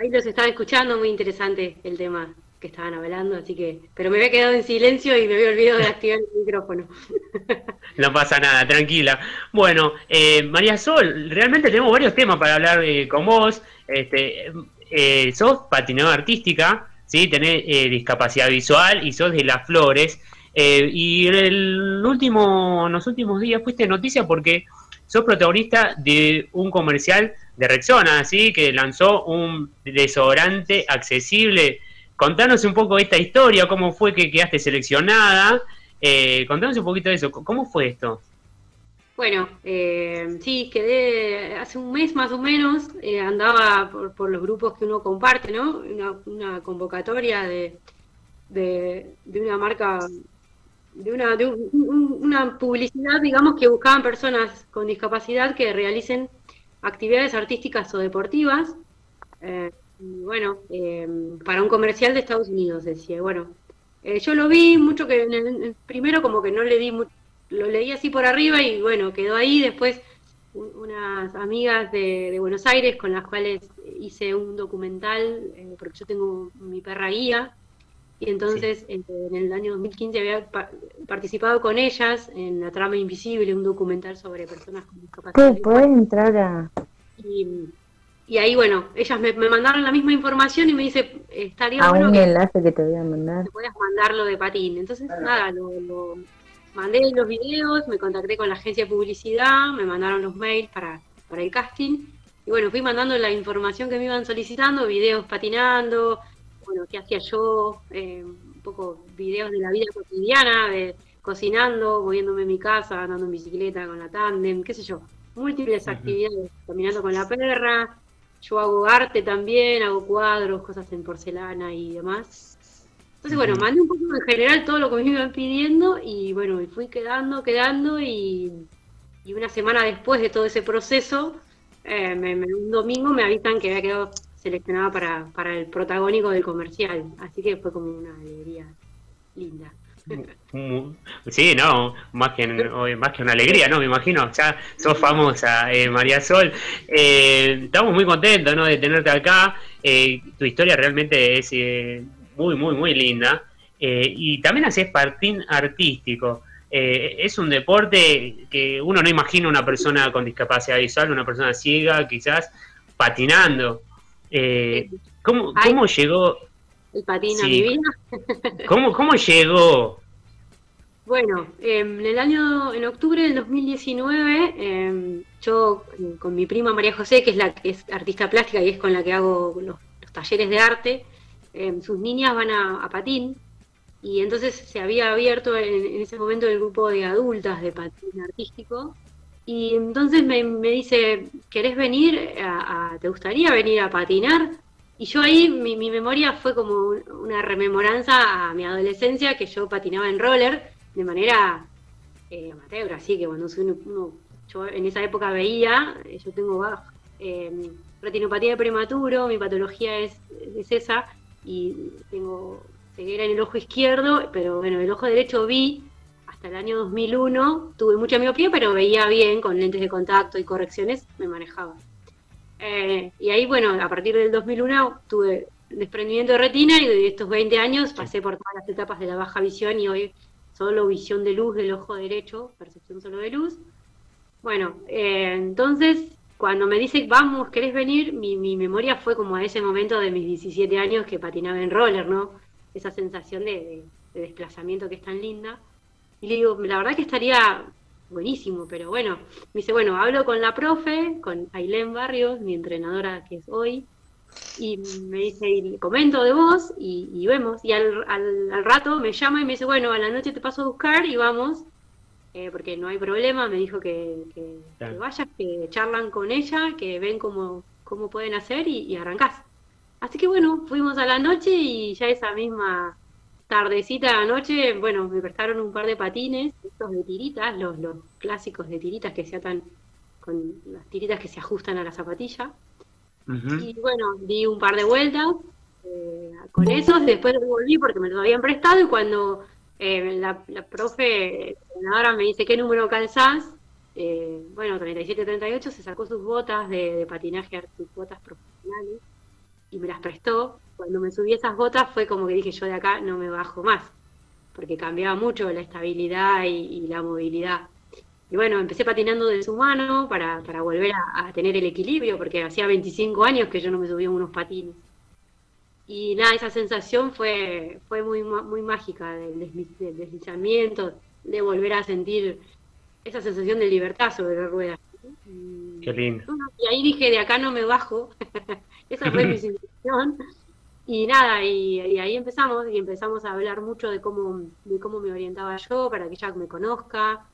Ahí los estaba escuchando, muy interesante el tema que estaban hablando, así que, pero me había quedado en silencio y me había olvidado de activar el micrófono. *laughs* No pasa nada, tranquila. Bueno, eh, María Sol, realmente tenemos varios temas para hablar eh, con vos. Este, eh, sos patinadora artística, ¿sí? tenés eh, discapacidad visual y sos de las flores. Eh, y en, el último, los últimos días fuiste noticia porque sos protagonista de un comercial de Rexona, ¿sí? que lanzó un desodorante accesible. Contanos un poco esta historia, cómo fue que quedaste seleccionada. Eh, contanos un poquito de eso, ¿cómo fue esto? Bueno, eh, sí, quedé hace un mes más o menos, eh, andaba por, los grupos que uno comparte, ¿no? Una, convocatoria de, de, una marca, de, una, de una publicidad, digamos, que buscaban personas con discapacidad que realicen actividades artísticas o deportivas. Eh, bueno, para un comercial de Estados Unidos, decía. Bueno, yo lo vi mucho que en el, primero como que no le di mucho lo leí así por arriba y bueno, quedó ahí. Después unas amigas de, Buenos Aires con las cuales hice un documental, eh, porque yo tengo mi perra guía, y entonces en el año 2015 había participado con ellas en La Trama Invisible, un documental sobre personas con discapacidad. Sí, puedes entrar a... Y, ahí, bueno, ellas me, mandaron la misma información y me dice, estaría a bueno un enlace que te voy a mandar. Te puedas mandarlo de patín. Entonces, nada, lo mandé los videos, me contacté con la agencia de publicidad, me mandaron los mails para, para el casting. Y bueno, fui mandando la información que me iban solicitando, videos patinando, bueno, qué hacía yo, eh, un poco videos de la vida cotidiana, de cocinando, moviéndome en mi casa, andando en bicicleta con la tandem, qué sé yo, múltiples actividades, caminando con la perra. Yo hago arte también, hago cuadros, cosas en porcelana y demás. Entonces, bueno, mandé un poco en general todo lo que me iban pidiendo y bueno, me fui quedando, quedando y, una semana después de todo ese proceso, eh, un domingo me avisan que había quedado seleccionada para, para el protagónico del comercial. Así que fue como una alegría linda. *laughs* Sí, no, más que, más que una alegría, ¿no? Me imagino, ya sos famosa, eh, María Sol. Eh, estamos muy contentos, ¿no? De tenerte acá. tu historia realmente es muy, muy, muy linda. Eh, y también haces patín artístico. Eh, es un deporte que uno no imagina una persona con discapacidad visual, una persona ciega, quizás, patinando. Eh, ¿cómo, ¿Cómo llegó? El patín a mi vida. ¿Cómo, ¿Cómo llegó? Bueno, en el año, en octubre del 2019, em, yo con mi prima María José, que es la que es artista plástica y es con la que hago los talleres de arte, Em, sus niñas van a, patín y entonces se había abierto en, ese momento el grupo de adultas de patín artístico Y entonces me, dice, ¿querés venir? A, ¿Te gustaría venir a patinar? Y yo ahí, mi, memoria fue como una rememoranza a mi adolescencia, que yo patinaba en roller de manera eh, amateur, así que cuando yo en esa época veía, eh, yo tengo eh, retinopatía de prematuro, mi patología es, es esa, y tengo ceguera en el ojo izquierdo, pero bueno, el ojo derecho vi hasta el año 2001 tuve mucha miopía, pero veía bien con lentes de contacto y correcciones, me manejaba. Eh, y ahí, bueno, a partir del 2001 tuve desprendimiento de retina y de estos 20 años pasé por todas las etapas de la baja visión y hoy solo visión de luz del ojo derecho, percepción solo de luz. Bueno, eh, entonces cuando me dice, vamos, ¿querés venir? Mi, memoria fue como a ese momento de mis 17 años que patinaba en roller, ¿no? Esa sensación de desplazamiento que es tan linda. Y le digo, la verdad que estaría buenísimo, pero bueno, me dice, bueno, hablo con la profe, con Ailén Barrios, mi entrenadora que es hoy, y me dice, y comento de vos y, vemos. Y al, al, rato me llama y me dice, bueno, a la noche te paso a buscar y vamos, eh, porque no hay problema, me dijo que, que, vayas, que charlan con ella, que ven cómo, cómo pueden hacer y, y arrancás. Así que bueno, fuimos a la noche y ya esa misma tardecita anoche, bueno, me prestaron un par de patines, estos de tiritas, los, los clásicos de tiritas que se atan con las tiritas que se ajustan a la zapatilla. Y bueno, di un par de vueltas eh, con esos, después volví porque me los habían prestado y cuando eh, la, la, profe ahora me dice qué número calzás, eh, bueno, 37-38, se sacó sus botas de, patinaje, sus botas profesionales y me las prestó cuando me subí esas botas fue como que dije yo de acá no me bajo más, porque cambiaba mucho la estabilidad y, la movilidad. Y bueno, empecé patinando de su mano para, para volver a, tener el equilibrio, porque hacía 25 años que yo no me subía unos patines. Y nada, esa sensación fue, fue muy, muy mágica del, deslizamiento, de volver a sentir esa sensación de libertad sobre la rueda. Qué lindo. Y ahí dije, de acá no me bajo. *laughs* esa fue mi *laughs* sensación. Y nada, y, ahí empezamos, y empezamos a hablar mucho de cómo, de cómo me orientaba yo, para que ella me conozca.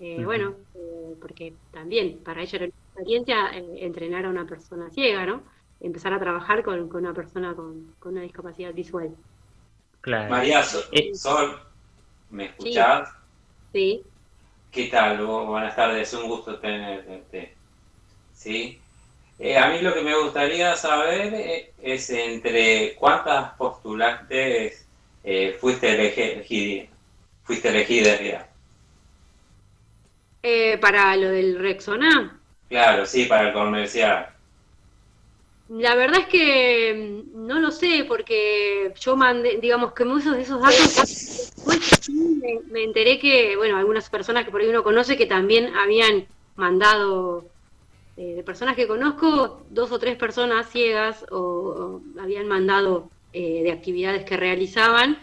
Eh, bueno, eh, porque también para ella era una experiencia eh, entrenar a una persona ciega, ¿no? Empezar a trabajar con, una persona con, una discapacidad visual. Claro. María Sol, ¿me escuchás? Sí. ¿Qué tal? Buenas tardes, un gusto tenerte. ¿Sí? Eh, a mí lo que me gustaría saber eh, es entre cuántas postulantes eh, fuiste elegida, fuiste elegida para lo del Rexona. Claro, sí, para el comercial. La verdad es que mm, no lo sé, porque yo mandé, digamos que muchos de esos datos, *laughs* después me, me enteré que, bueno, algunas personas que por ahí uno conoce que también habían mandado eh, de personas que conozco, dos o tres personas ciegas o, habían mandado eh, de actividades que realizaban,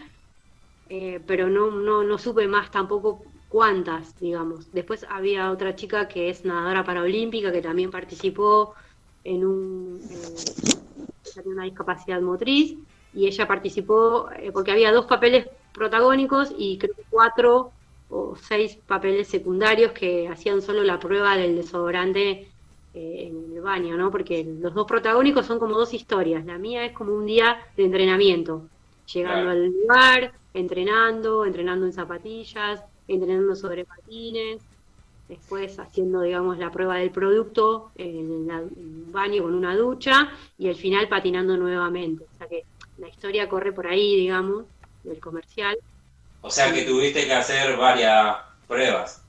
eh, pero no, no, no supe más tampoco cuántas, digamos. Después había otra chica que es nadadora paraolímpica que también participó en un... tenía una discapacidad motriz y ella participó porque había dos papeles protagónicos y creo cuatro o seis papeles secundarios que hacían solo la prueba del desodorante eh, en el baño, ¿no? Porque los dos protagónicos son como dos historias. La mía es como un día de entrenamiento, llegando al lugar, entrenando, entrenando en zapatillas, entrenando sobre patines, después haciendo, digamos, la prueba del producto en, el baño con una ducha y al final patinando nuevamente. O sea que la historia corre por ahí, digamos, del comercial. O sea que tuviste que hacer varias pruebas.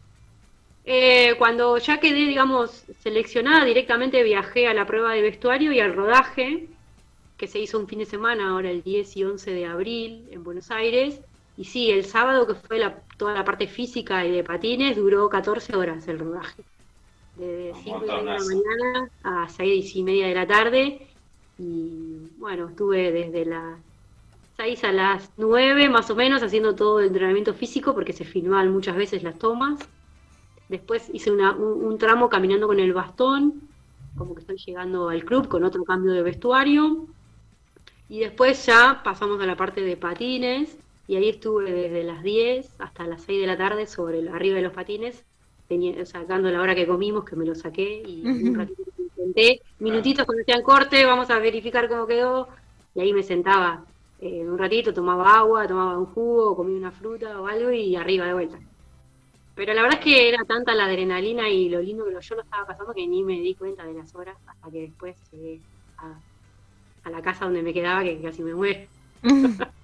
Eh, cuando ya quedé, digamos, seleccionada, directamente viajé a la prueba de vestuario y al rodaje, que se hizo un fin de semana, ahora el 10 y 11 de abril en Buenos Aires. Y sí, el sábado, que fue la, toda la parte física y de patines, duró 14 horas el rodaje. De 5 de la mañana a 6 y media de la tarde. Y bueno, estuve desde las 6 a las 9 más o menos haciendo todo el entrenamiento físico porque se filmaban muchas veces las tomas Después hice un, tramo caminando con el bastón, como que estoy llegando al club con otro cambio de vestuario. Y después ya pasamos a la parte de patines y ahí estuve desde las 10 hasta las 6 de la tarde sobre arriba de los patines tenía, sacando la hora que comimos, que me lo saqué y un ratito me intenté, minutitos cuando hacían corte, vamos a verificar cómo quedó, y ahí me sentaba eh, un ratito, tomaba agua, tomaba un jugo, comía una fruta o algo y arriba de vuelta. Pero la verdad es que era tanta la adrenalina y lo lindo que yo lo estaba pasando que ni me di cuenta de las horas hasta que después llegué a, a la casa donde me quedaba que casi me muero. *laughs*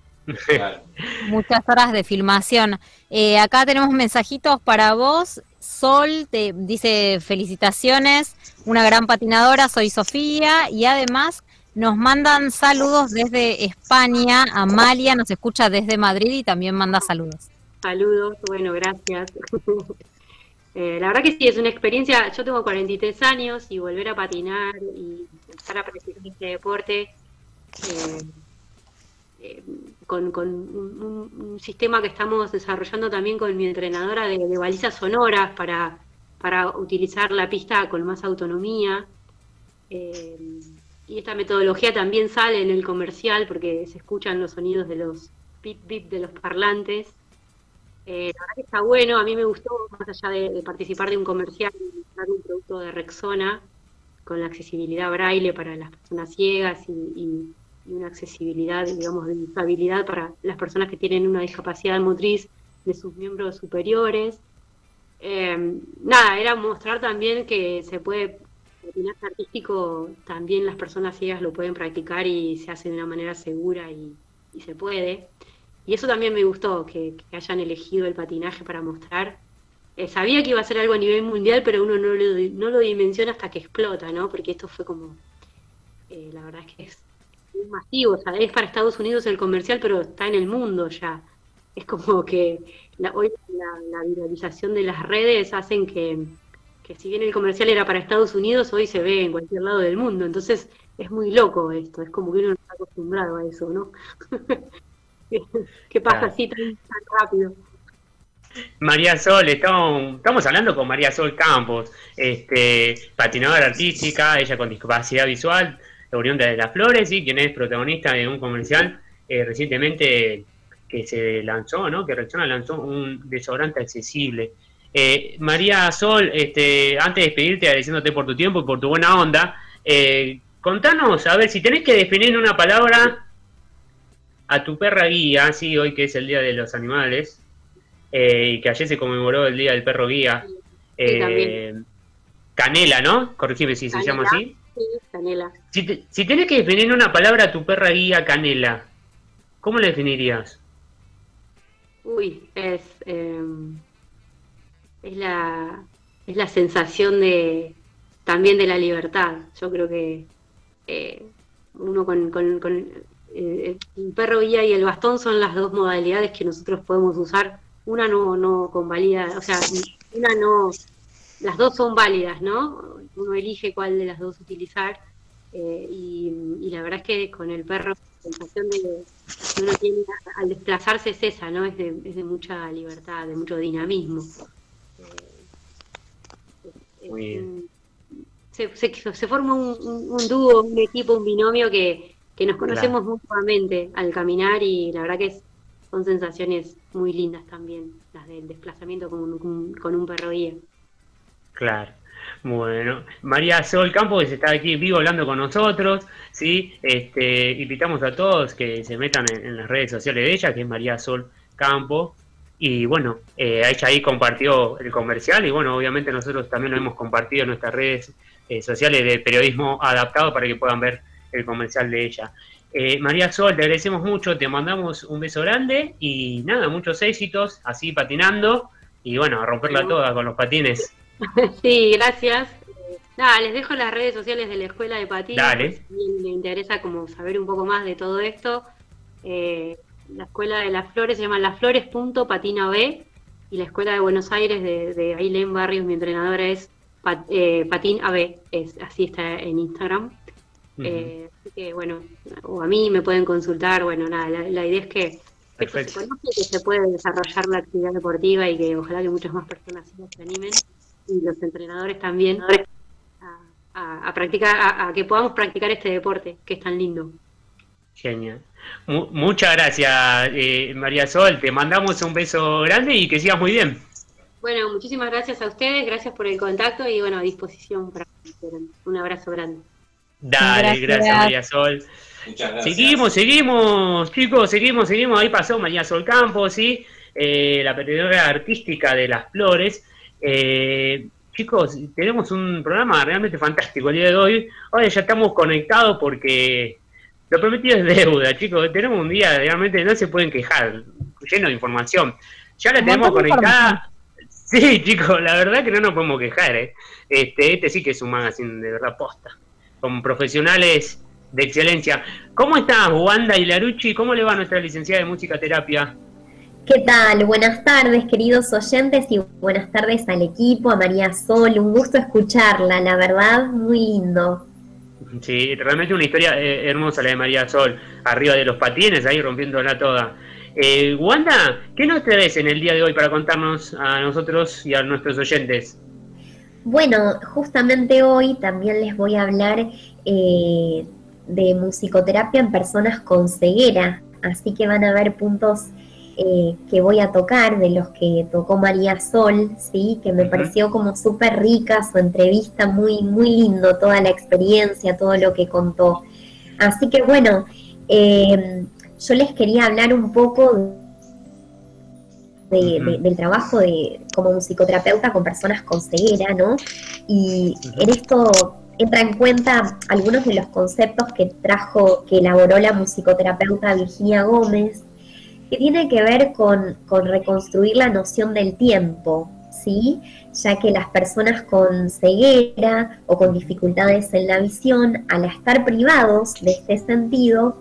Muchas horas de filmación. Eh, acá tenemos mensajitos para vos. Sol te dice felicitaciones, una gran patinadora, soy Sofía y además nos mandan saludos desde España. Amalia nos escucha desde Madrid y también manda saludos. Saludos, bueno, gracias. *laughs* Eh, la verdad que sí, es una experiencia. Yo tengo 43 años y volver a patinar y empezar a practicar este deporte eh, eh, con, un, sistema que estamos desarrollando también con mi entrenadora de, balizas sonoras para, para, utilizar la pista con más autonomía. y esta metodología también sale en el comercial porque se escuchan los sonidos de los bip bip de los parlantes eh, la verdad está bueno, a mí me gustó, más allá de, participar de un comercial, de un producto de Rexona con la accesibilidad braille para las personas ciegas y, una accesibilidad, digamos, de usabilidad para las personas que tienen una discapacidad motriz de sus miembros superiores. Em, nada, era mostrar también que se puede, el artístico también las personas ciegas lo pueden practicar y se hace de una manera segura y se puede. Y eso también me gustó, que, hayan elegido el patinaje para mostrar. Eh, sabía que iba a ser algo a nivel mundial, pero uno no lo, no lo dimensiona hasta que explota, ¿no? Porque esto fue como, eh, la verdad es que es, masivo, o sea, es para Estados Unidos el comercial, pero está en el mundo ya. Es como que la, hoy la, viralización de las redes hacen que, que si bien el comercial era para Estados Unidos, hoy se ve en cualquier lado del mundo. Entonces es muy loco esto, es como que uno no está acostumbrado a eso, ¿no? *laughs* ¿Qué pasa así tan, rápido? María Sol, estamos, estamos hablando con María Sol Campos, este, patinadora artística, ella con discapacidad visual, oriunda de las Flores, y quien es protagonista de un comercial eh, recientemente que se lanzó, ¿no? Que Rexona lanzó un desodorante accesible. Eh, María Sol, este, antes de despedirte, agradeciéndote por tu tiempo y por tu buena onda, eh, contanos, a ver, si tenés que definir una palabra a tu perra guía, sí, hoy que es el Día de los Animales, eh, y que ayer se conmemoró el Día del Perro Guía. Eh, Canela, ¿no? Corregime si se llama así. Sí, Canela. Si, si tenés que definir una palabra a tu perra guía Canela, ¿cómo la definirías? Uy, es, em, es, la, es la sensación de también de la libertad. Yo creo que eh, uno con, con, eh, el perro guía y el bastón son las dos modalidades que nosotros podemos usar. Una no, no convalida, o sea, una no, las dos son válidas, ¿no? Uno elige cuál de las dos utilizar. Eh, y, la verdad es que con el perro la sensación de que uno tiene al desplazarse es esa, ¿no? Es de, es de mucha libertad, de mucho dinamismo. Eh, se, se, forma un, un, dúo, un equipo, un binomio que, que nos conocemos mutuamente al caminar y la verdad que son sensaciones muy lindas también, las del desplazamiento con un, con un perro guía. Claro. Bueno, María Sol Campos está aquí vivo hablando con nosotros, ¿sí? Este, invitamos a todos que se metan en, las redes sociales de ella, que es María Sol Campos, y bueno, eh, ella ahí compartió el comercial y bueno, obviamente nosotros también lo hemos compartido en nuestras redes eh, sociales de periodismo adaptado para que puedan ver el comercial de ella. Eh, María Sol, te agradecemos mucho, te mandamos un beso grande y nada, muchos éxitos, así patinando y bueno, a romperla toda con los patines. *laughs* Sí, gracias. Nada, les dejo las redes sociales de la Escuela de Patines. Dale. Si les interesa como saber un poco más de todo esto. Eh, la Escuela de las Flores se llama lasflores.patina B y la Escuela de Buenos Aires de, de Ailén Barrios, mi entrenadora es eh, Patín AB, es, así está en Instagram. Eh, así que, bueno, o a mí me pueden consultar, bueno, nada, la, idea es que se que se puede desarrollar la actividad deportiva y que ojalá que muchas más personas se animen y los entrenadores también a, practicar, a, que podamos practicar este deporte que es tan lindo. Genial. muchas gracias, eh, María Sol. Te mandamos un beso grande y que sigas muy bien. Bueno, muchísimas gracias a ustedes, gracias por el contacto y bueno, a disposición para un abrazo grande. Dale, gracias, María Sol. Muchas gracias. Seguimos, seguimos, chicos, seguimos, seguimos. Ahí pasó María Sol Campos, ¿sí? Eh, la periodista artística de Las Flores. Eh, chicos, tenemos un programa realmente fantástico el día de hoy. Ahora ya estamos conectados porque lo prometido es deuda, chicos. Tenemos un día realmente no se pueden quejar, lleno de información. Ya la tenemos conectada. Sí, *laughs* chicos, la verdad que no nos podemos quejar. ¿eh? Este, este sí que es un magazine de verdad posta, con profesionales de excelencia. ¿Cómo estás, Wanda Larucci? ¿Cómo le va a nuestra licenciada de música terapia? ¿Qué tal? Buenas tardes, queridos oyentes, y buenas tardes al equipo, a María Sol. Un gusto escucharla, la verdad, muy lindo. Sí, realmente una historia eh, hermosa la de María Sol, arriba de los patines, ahí rompiéndola toda. Eh, Wanda, ¿qué nos traes en el día de hoy para contarnos a nosotros y a nuestros oyentes? Bueno, justamente hoy también les voy a hablar eh, de musicoterapia en personas con ceguera, así que van a ver puntos eh, que voy a tocar, de los que tocó María Sol, ¿sí? que me pareció como súper rica su entrevista, muy, muy lindo toda la experiencia, todo lo que contó. Así que bueno, eh, yo les quería hablar un poco del trabajo de, como musicoterapeuta con personas con ceguera, ¿no? Y en esto entra en cuenta algunos de los conceptos que trajo, que elaboró la musicoterapeuta Virginia Gómez, que tiene que ver con, con reconstruir la noción del tiempo, ¿sí? ya que las personas con ceguera o con dificultades en la visión, al estar privados de este sentido,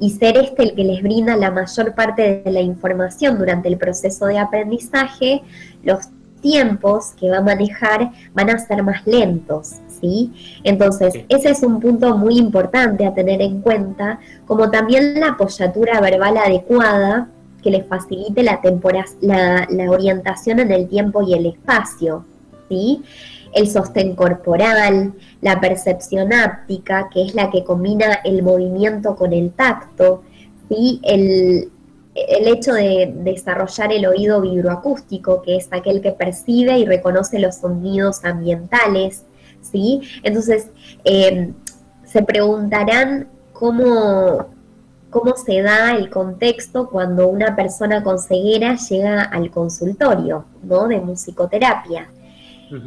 y ser este el que les brinda la mayor parte de la información durante el proceso de aprendizaje, los tiempos que va a manejar van a ser más lentos, ¿sí? Entonces, ese es un punto muy importante a tener en cuenta, como también la apoyatura verbal adecuada que les facilite la, la, la orientación en el tiempo y el espacio, ¿sí? el sostén corporal, la percepción áptica, que es la que combina el movimiento con el tacto, ¿sí? el, hecho de desarrollar el oído vibroacústico, que es aquel que percibe y reconoce los sonidos ambientales, ¿sí? Entonces, em, se preguntarán cómo, cómo se da el contexto cuando una persona con ceguera llega al consultorio, ¿no? De musicoterapia.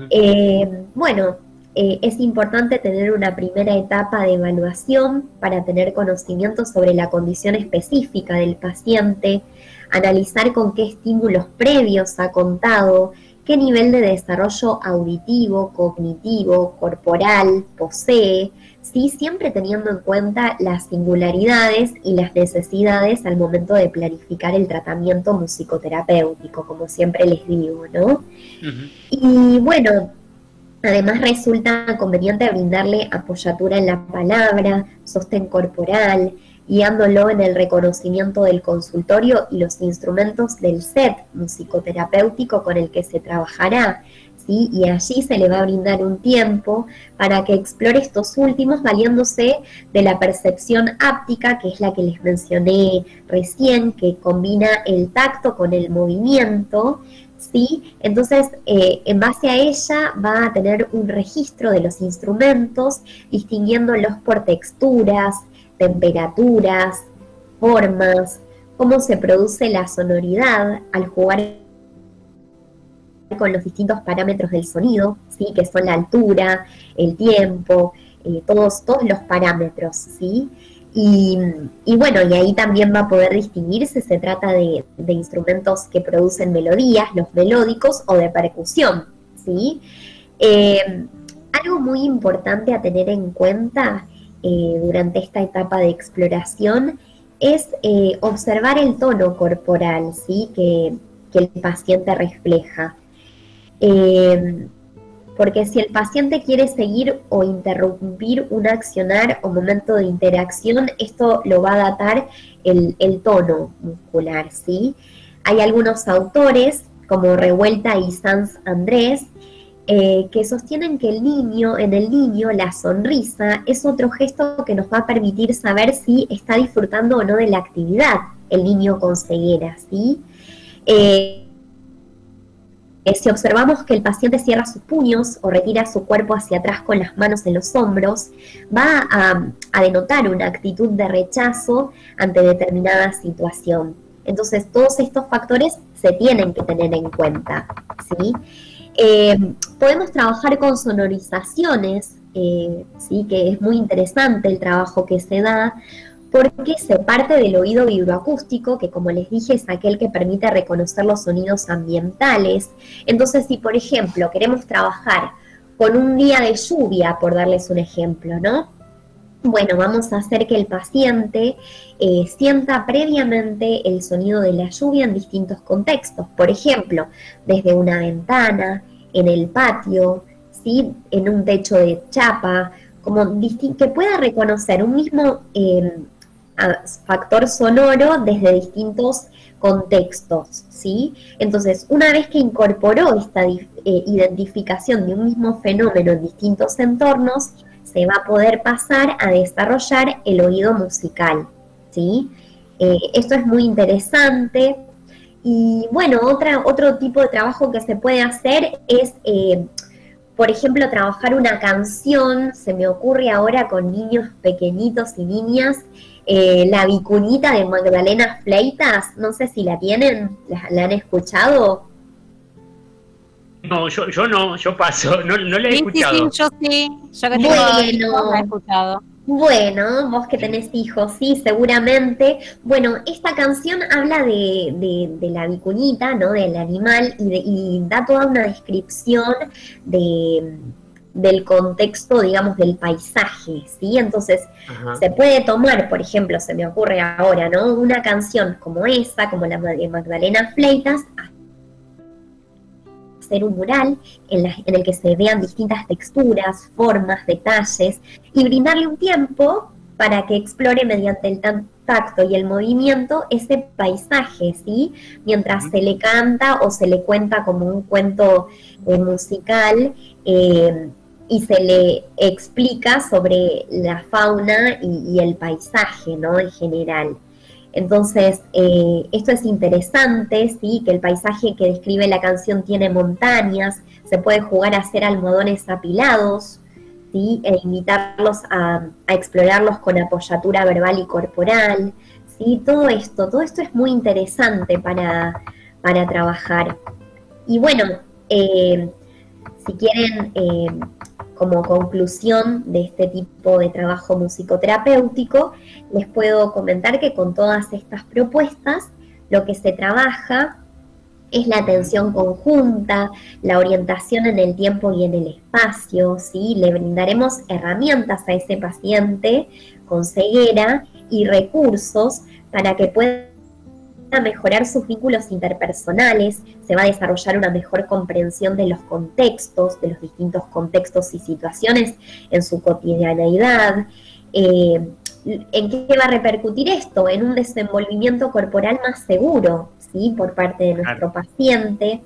Eh, bueno, eh, es importante tener una primera etapa de evaluación para tener conocimiento sobre la condición específica del paciente, analizar con qué estímulos previos ha contado, qué nivel de desarrollo auditivo, cognitivo, corporal posee, sí, siempre teniendo en cuenta las singularidades y las necesidades al momento de planificar el tratamiento musicoterapéutico, como siempre les digo, ¿no? Y bueno, además resulta conveniente brindarle apoyatura en la palabra, sostén corporal, guiándolo en el reconocimiento del consultorio y los instrumentos del set musicoterapéutico con el que se trabajará. Y allí se le va a brindar un tiempo para que explore estos últimos valiéndose de la percepción áptica, que es la que les mencioné recién, que combina el tacto con el movimiento. ¿Sí? Entonces, eh, en base a ella va a tener un registro de los instrumentos, distinguiéndolos por texturas, temperaturas, formas, cómo se produce la sonoridad al jugar con los distintos parámetros del sonido, ¿sí? que son la altura, el tiempo, eh, todos, todos los parámetros, ¿sí? Y, bueno, y ahí también va a poder distinguirse, se trata de, instrumentos que producen melodías, los melódicos o de percusión, ¿sí? Eh, algo muy importante a tener en cuenta eh, durante esta etapa de exploración es eh, observar el tono corporal ¿sí? que, el paciente refleja. Eh, porque si el paciente quiere seguir o interrumpir un accionar o momento de interacción, esto lo va a datar el, el tono muscular, ¿sí? Hay algunos autores, como Revuelta y Sanz Andrés, eh, que sostienen que el niño, en el niño, la sonrisa es otro gesto que nos va a permitir saber si está disfrutando o no de la actividad el niño con ceguera, ¿sí? Eh, si observamos que el paciente cierra sus puños o retira su cuerpo hacia atrás con las manos en los hombros, va a, denotar una actitud de rechazo ante determinada situación. Entonces, todos estos factores se tienen que tener en cuenta. ¿sí? Eh, podemos trabajar con sonorizaciones, eh, ¿sí? que es muy interesante el trabajo que se da, porque se parte del oído vibroacústico, que como les dije es aquel que permite reconocer los sonidos ambientales. Entonces, si por ejemplo queremos trabajar con un día de lluvia, por darles un ejemplo, ¿no? Bueno, vamos a hacer que el paciente eh, sienta previamente el sonido de la lluvia en distintos contextos. Por ejemplo, desde una ventana, en el patio, ¿sí? en un techo de chapa, como que pueda reconocer un mismo eh, factor sonoro desde distintos contextos, ¿sí? Entonces, una vez que incorporó esta eh, identificación de un mismo fenómeno en distintos entornos, se va a poder pasar a desarrollar el oído musical, ¿sí? Eh, esto es muy interesante. Y bueno, otra, otro tipo de trabajo que se puede hacer es, eh, por ejemplo, trabajar una canción, se me ocurre ahora con niños pequeñitos y niñas, eh, la vicunita de Magdalena Fleitas, no sé si la tienen, la, han escuchado. No, yo, yo no, yo paso, no, no la he escuchado. Sí, yo sí, yo que tengo bueno, la he escuchado. Bueno, vos que tenés hijos, sí, seguramente. Bueno, esta canción habla de, de, la vicunita, ¿no? Del animal y, y da toda una descripción de del contexto, digamos, del paisaje, ¿sí? Entonces, se puede tomar, por ejemplo, se me ocurre ahora, ¿no? Una canción como esa, como la de Magdalena Fleitas, hacer un mural en, en el que se vean distintas texturas, formas, detalles, y brindarle un tiempo para que explore mediante el tacto y el movimiento ese paisaje, ¿sí? Mientras se le canta o se le cuenta como un cuento eh, musical, eh, y se le explica sobre la fauna y, el paisaje, ¿no? En general. Entonces, eh, esto es interesante, ¿sí? Que el paisaje que describe la canción tiene montañas, se puede jugar a hacer almohadones apilados, ¿sí? E invitarlos a, explorarlos con apoyatura verbal y corporal, ¿sí? Todo esto, todo esto es muy interesante para, para trabajar. Y bueno, eh, si quieren eh, como conclusión de este tipo de trabajo musicoterapéutico, les puedo comentar que con todas estas propuestas lo que se trabaja es la atención conjunta, la orientación en el tiempo y en el espacio, ¿sí? Le brindaremos herramientas a ese paciente con ceguera y recursos para que pueda a mejorar sus vínculos interpersonales, se va a desarrollar una mejor comprensión de los contextos, de los distintos contextos y situaciones en su cotidianeidad. Eh, ¿En qué va a repercutir esto? En un desenvolvimiento corporal más seguro, ¿sí? Por parte de nuestro paciente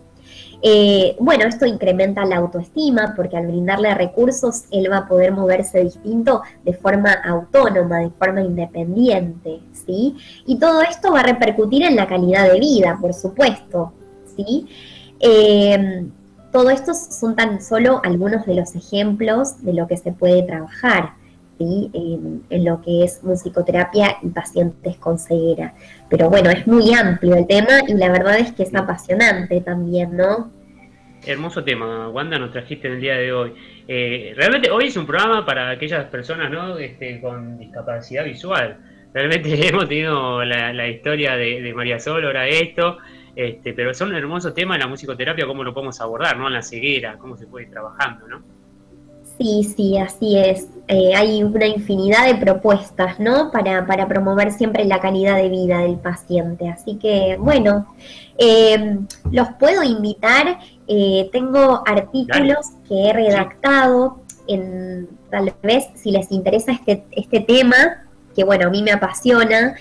eh, bueno, esto incrementa la autoestima porque al brindarle recursos él va a poder moverse distinto de forma autónoma, de forma independiente, ¿sí? Y todo esto va a repercutir en la calidad de vida, por supuesto, ¿sí? Eh, todo esto son tan solo algunos de los ejemplos de lo que se puede trabajar. En, lo que es musicoterapia y pacientes con ceguera. Pero bueno, es muy amplio el tema y la verdad es que es apasionante también, ¿no? Hermoso tema, Wanda, nos trajiste en el día de hoy. Eh, realmente hoy es un programa para aquellas personas ¿no? este, con discapacidad visual. Realmente *laughs* hemos tenido la, historia de, María Sol, ahora esto, este, pero son hermosos temas la musicoterapia, cómo lo podemos abordar, ¿no? La ceguera, cómo se puede ir trabajando, ¿no? Sí, sí, así es. Eh, hay una infinidad de propuestas, ¿no? Para, para promover siempre la calidad de vida del paciente. Así que, bueno, eh, los puedo invitar eh, tengo artículos que he redactado, en, tal vez si les interesa este, este tema, que bueno, a mí me apasiona,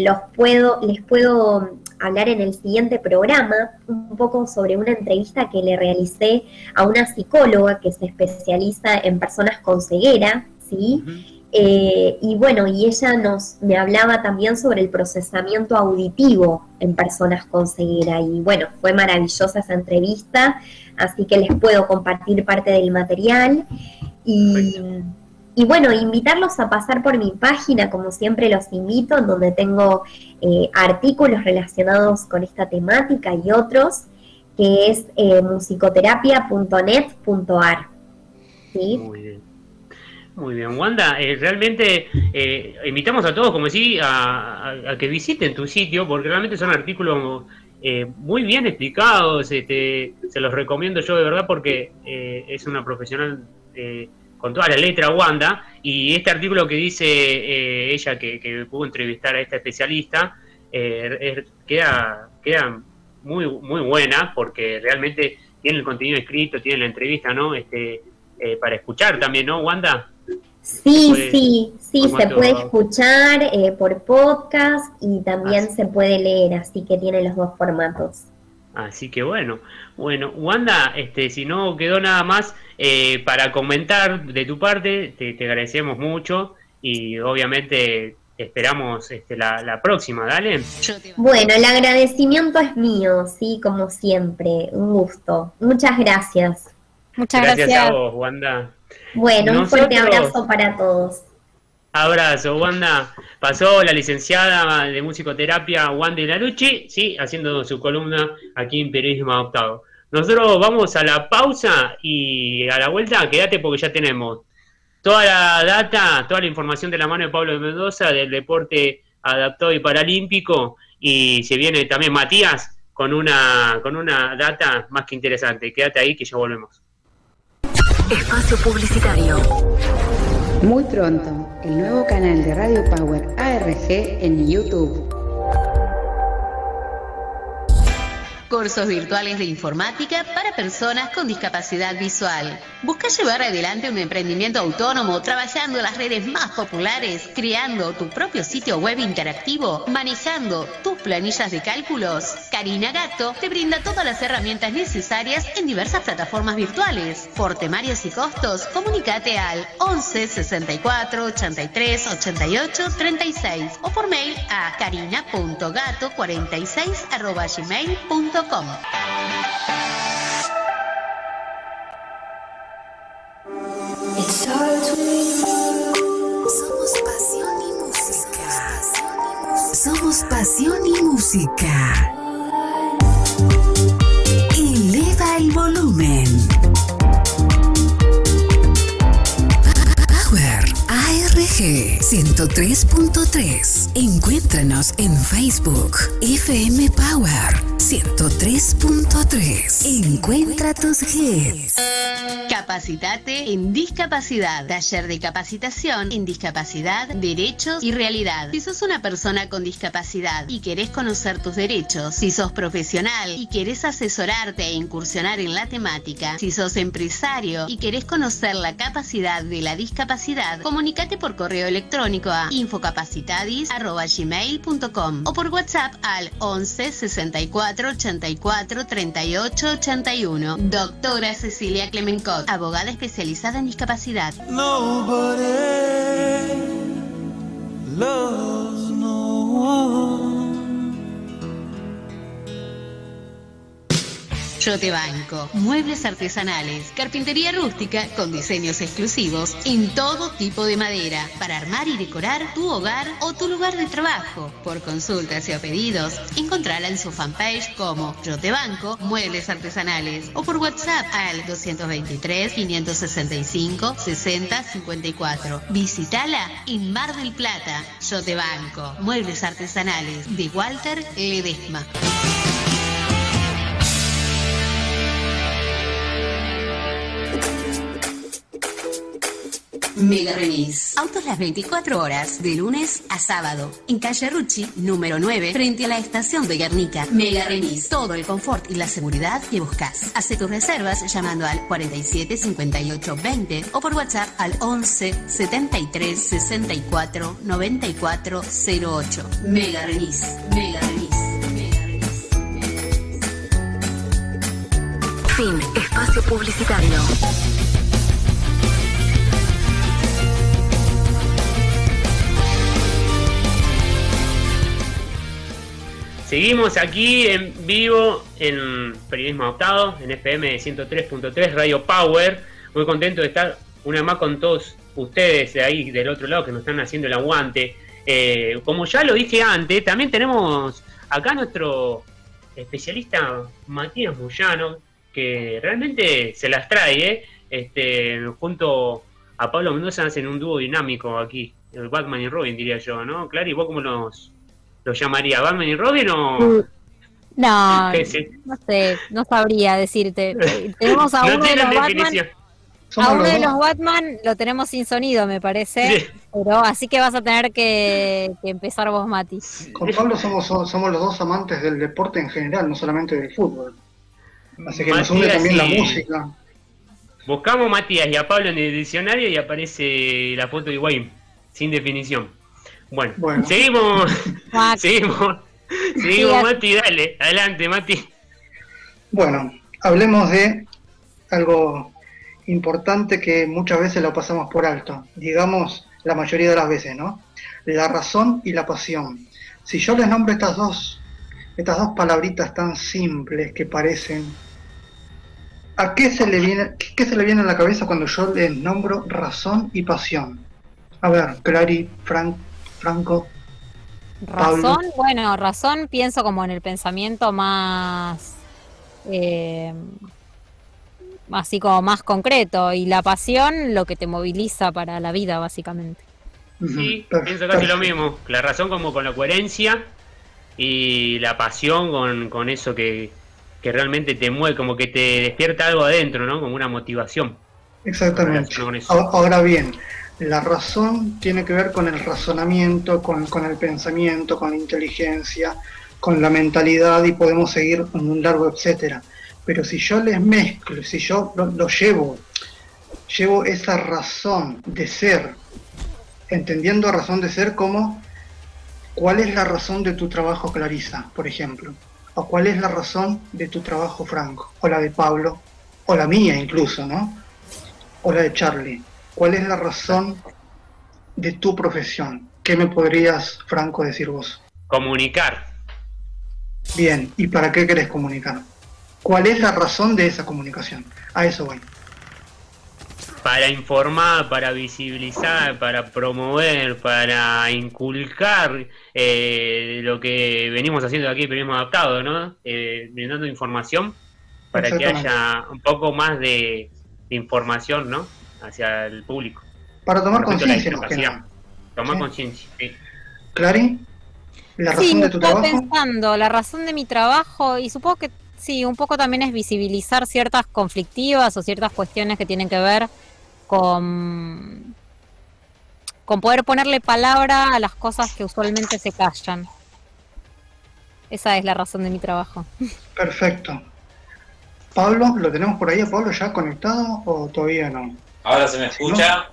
los puedo, les puedo hablar en el siguiente programa un poco sobre una entrevista que le realicé a una psicóloga que se especializa en personas con ceguera, ¿sí? Eh, y bueno, y ella nos me hablaba también sobre el procesamiento auditivo en personas con ceguera. Y bueno, fue maravillosa esa entrevista, así que les puedo compartir parte del material. Y, y bueno, invitarlos a pasar por mi página, como siempre los invito, donde tengo eh, artículos relacionados con esta temática y otros, que es eh, musicoterapia.net.ar. ¿sí? Muy bien. Wanda, eh, realmente invitamos a todos, como decía, a, que visiten tu sitio, porque realmente son artículos muy bien explicados, este, se los recomiendo yo de verdad porque es una profesional con toda la letra Wanda, y este artículo que dice eh, ella que, que, pudo entrevistar a esta especialista, eh, queda, queda muy, muy buena porque realmente tiene el contenido escrito, tiene la entrevista, ¿no? Este, eh, para escuchar también, ¿no, Wanda? Sí, puede, sí, sí, se puede escuchar eh, por podcast y también ah, se puede leer, así que tiene los dos formatos. Así que bueno, bueno, Wanda, este, si no quedó nada más eh, para comentar de tu parte, te, te, agradecemos mucho y obviamente esperamos este, la, la, próxima, dale. Bueno, el agradecimiento es mío, sí, como siempre, un gusto. Muchas gracias. Muchas gracias, gracias. a vos, Wanda. Bueno, Nosotros... un fuerte abrazo para todos. Abrazo, Wanda. Pasó la licenciada de musicoterapia Wanda Larucci, sí, haciendo su columna aquí en Periodismo Adoptado. Nosotros vamos a la pausa y a la vuelta, quédate porque ya tenemos toda la data, toda la información de la mano de Pablo de Mendoza del deporte adaptado y paralímpico y se viene también Matías con una con una data más que interesante. Quédate ahí que ya volvemos. Espacio Publicitario. Muy pronto, el nuevo canal de Radio Power ARG en YouTube. Cursos virtuales de informática para personas con discapacidad visual. ¿Buscas llevar adelante un emprendimiento autónomo trabajando las redes más populares, creando tu propio sitio web interactivo, manejando tus planillas de cálculos? Karina Gato te brinda todas las herramientas necesarias en diversas plataformas virtuales. Por temarios y costos, comunícate al 11 64 83 88 36 o por mail a karina.gato46 gmail.com. Somos pasión y música. Somos pasión y música. ARG 103.3. Encuéntranos en Facebook FM Power 103.3. Encuentra tus hits. Capacitate en discapacidad. Taller de capacitación en discapacidad, derechos y realidad. Si sos una persona con discapacidad y querés conocer tus derechos, si sos profesional y querés asesorarte e incursionar en la temática, si sos empresario y querés conocer la capacidad de la discapacidad, comunícate por correo electrónico a infocapacitadis.gmail.com o por WhatsApp al 11 64 84 38 81. Doctora Cecilia Clemencot, abogada especializada en discapacidad. Nobody loves no one. Yo banco. Muebles artesanales, carpintería rústica con diseños exclusivos en todo tipo de madera para armar y decorar tu hogar o tu lugar de trabajo. Por consultas y o pedidos, encontrala en su fanpage como Yo banco Muebles artesanales o por WhatsApp al 223 565 60 54. Visítala en Mar del Plata. Yo te banco Muebles artesanales de Walter Ledesma. Mega Remis. Autos las 24 horas, de lunes a sábado. En calle Rucci, número 9, frente a la estación de Guernica. Mega Remis. Todo el confort y la seguridad que buscas. Hace tus reservas llamando al 47 58 20 o por WhatsApp al 11 73 64 94 08. Mega Remis. Mega Remis. Fin. Espacio publicitario. Seguimos aquí en vivo en Periodismo Adoptado, en FM 103.3 Radio Power. Muy contento de estar una más con todos ustedes de ahí del otro lado que nos están haciendo el aguante. Eh, como ya lo dije antes, también tenemos acá nuestro especialista Matías Muyano, que realmente se las trae, ¿eh? este, junto a Pablo Mendoza hacen un dúo dinámico aquí, el Batman y Robin diría yo, ¿no? Claro, ¿y vos cómo los, los llamaría? ¿Batman y Robin o...? Mm. No, no sé, no sabría decirte. *laughs* Tenemos a uno de los Batman, a uno de los Batman lo tenemos sin sonido, me parece. Pero así que vas a tener que, empezar vos, Mati. Con Pablo somos, somos los dos amantes del deporte en general, no solamente del fútbol. Así que nos une también la música. Buscamos Matías y a Pablo en el diccionario y aparece la foto de Wayne, sin definición. Bueno, seguimos. *laughs* seguimos. Seguimos, Mati, dale. Adelante, Mati. Bueno, hablemos de algo importante que muchas veces lo pasamos por alto, digamos la mayoría de las veces, ¿no? La razón y la pasión. Si yo les nombro estas dos, estas dos palabritas tan simples que parecen, ¿a qué se le viene, qué se le viene a la cabeza cuando yo les nombro razón y pasión? A ver, Clary, Frank, Franco. Razón, bueno, razón pienso como en el pensamiento más eh, así como más concreto, y la pasión lo que te moviliza para la vida, básicamente. Sí, pienso casi lo mismo. La razón como con la coherencia y la pasión con, con eso que, que realmente te mueve, como que te despierta algo adentro, ¿no? Como una motivación. Exactamente. Ahora bien, la razón tiene que ver con el razonamiento, con, con, el pensamiento, con la inteligencia, con la mentalidad y podemos seguir con un largo etcétera. Pero si yo les mezclo, si yo lo, llevo, llevo esa razón de ser, entendiendo razón de ser como cuál es la razón de tu trabajo Clarisa, por ejemplo, o cuál es la razón de tu trabajo Franco, o la de Pablo, o la mía incluso, ¿no? O la de Charlie. ¿Cuál es la razón de tu profesión? ¿Qué me podrías, Franco, decir vos? Comunicar. Bien, ¿y para qué querés comunicar? ¿Cuál es la razón de esa comunicación? A eso voy. Para informar, para visibilizar, para promover, para inculcar eh, lo que venimos haciendo aquí, pero hemos adaptado, ¿no? Eh, brindando información para que haya un poco más de, información, ¿no? Hacia el público. Para tomar conciencia, Tomar conciencia, sí. ¿Clary? ¿La razón de tu trabajo? pensando, la razón de mi trabajo, y supongo que Sí, un poco también es visibilizar ciertas conflictivas o ciertas cuestiones que tienen que ver con, con poder ponerle palabra a las cosas que usualmente se callan. Esa es la razón de mi trabajo. *laughs* Perfecto. Pablo, ¿lo tenemos por ahí a Pablo ya conectado o todavía no? Ahora se me escucha.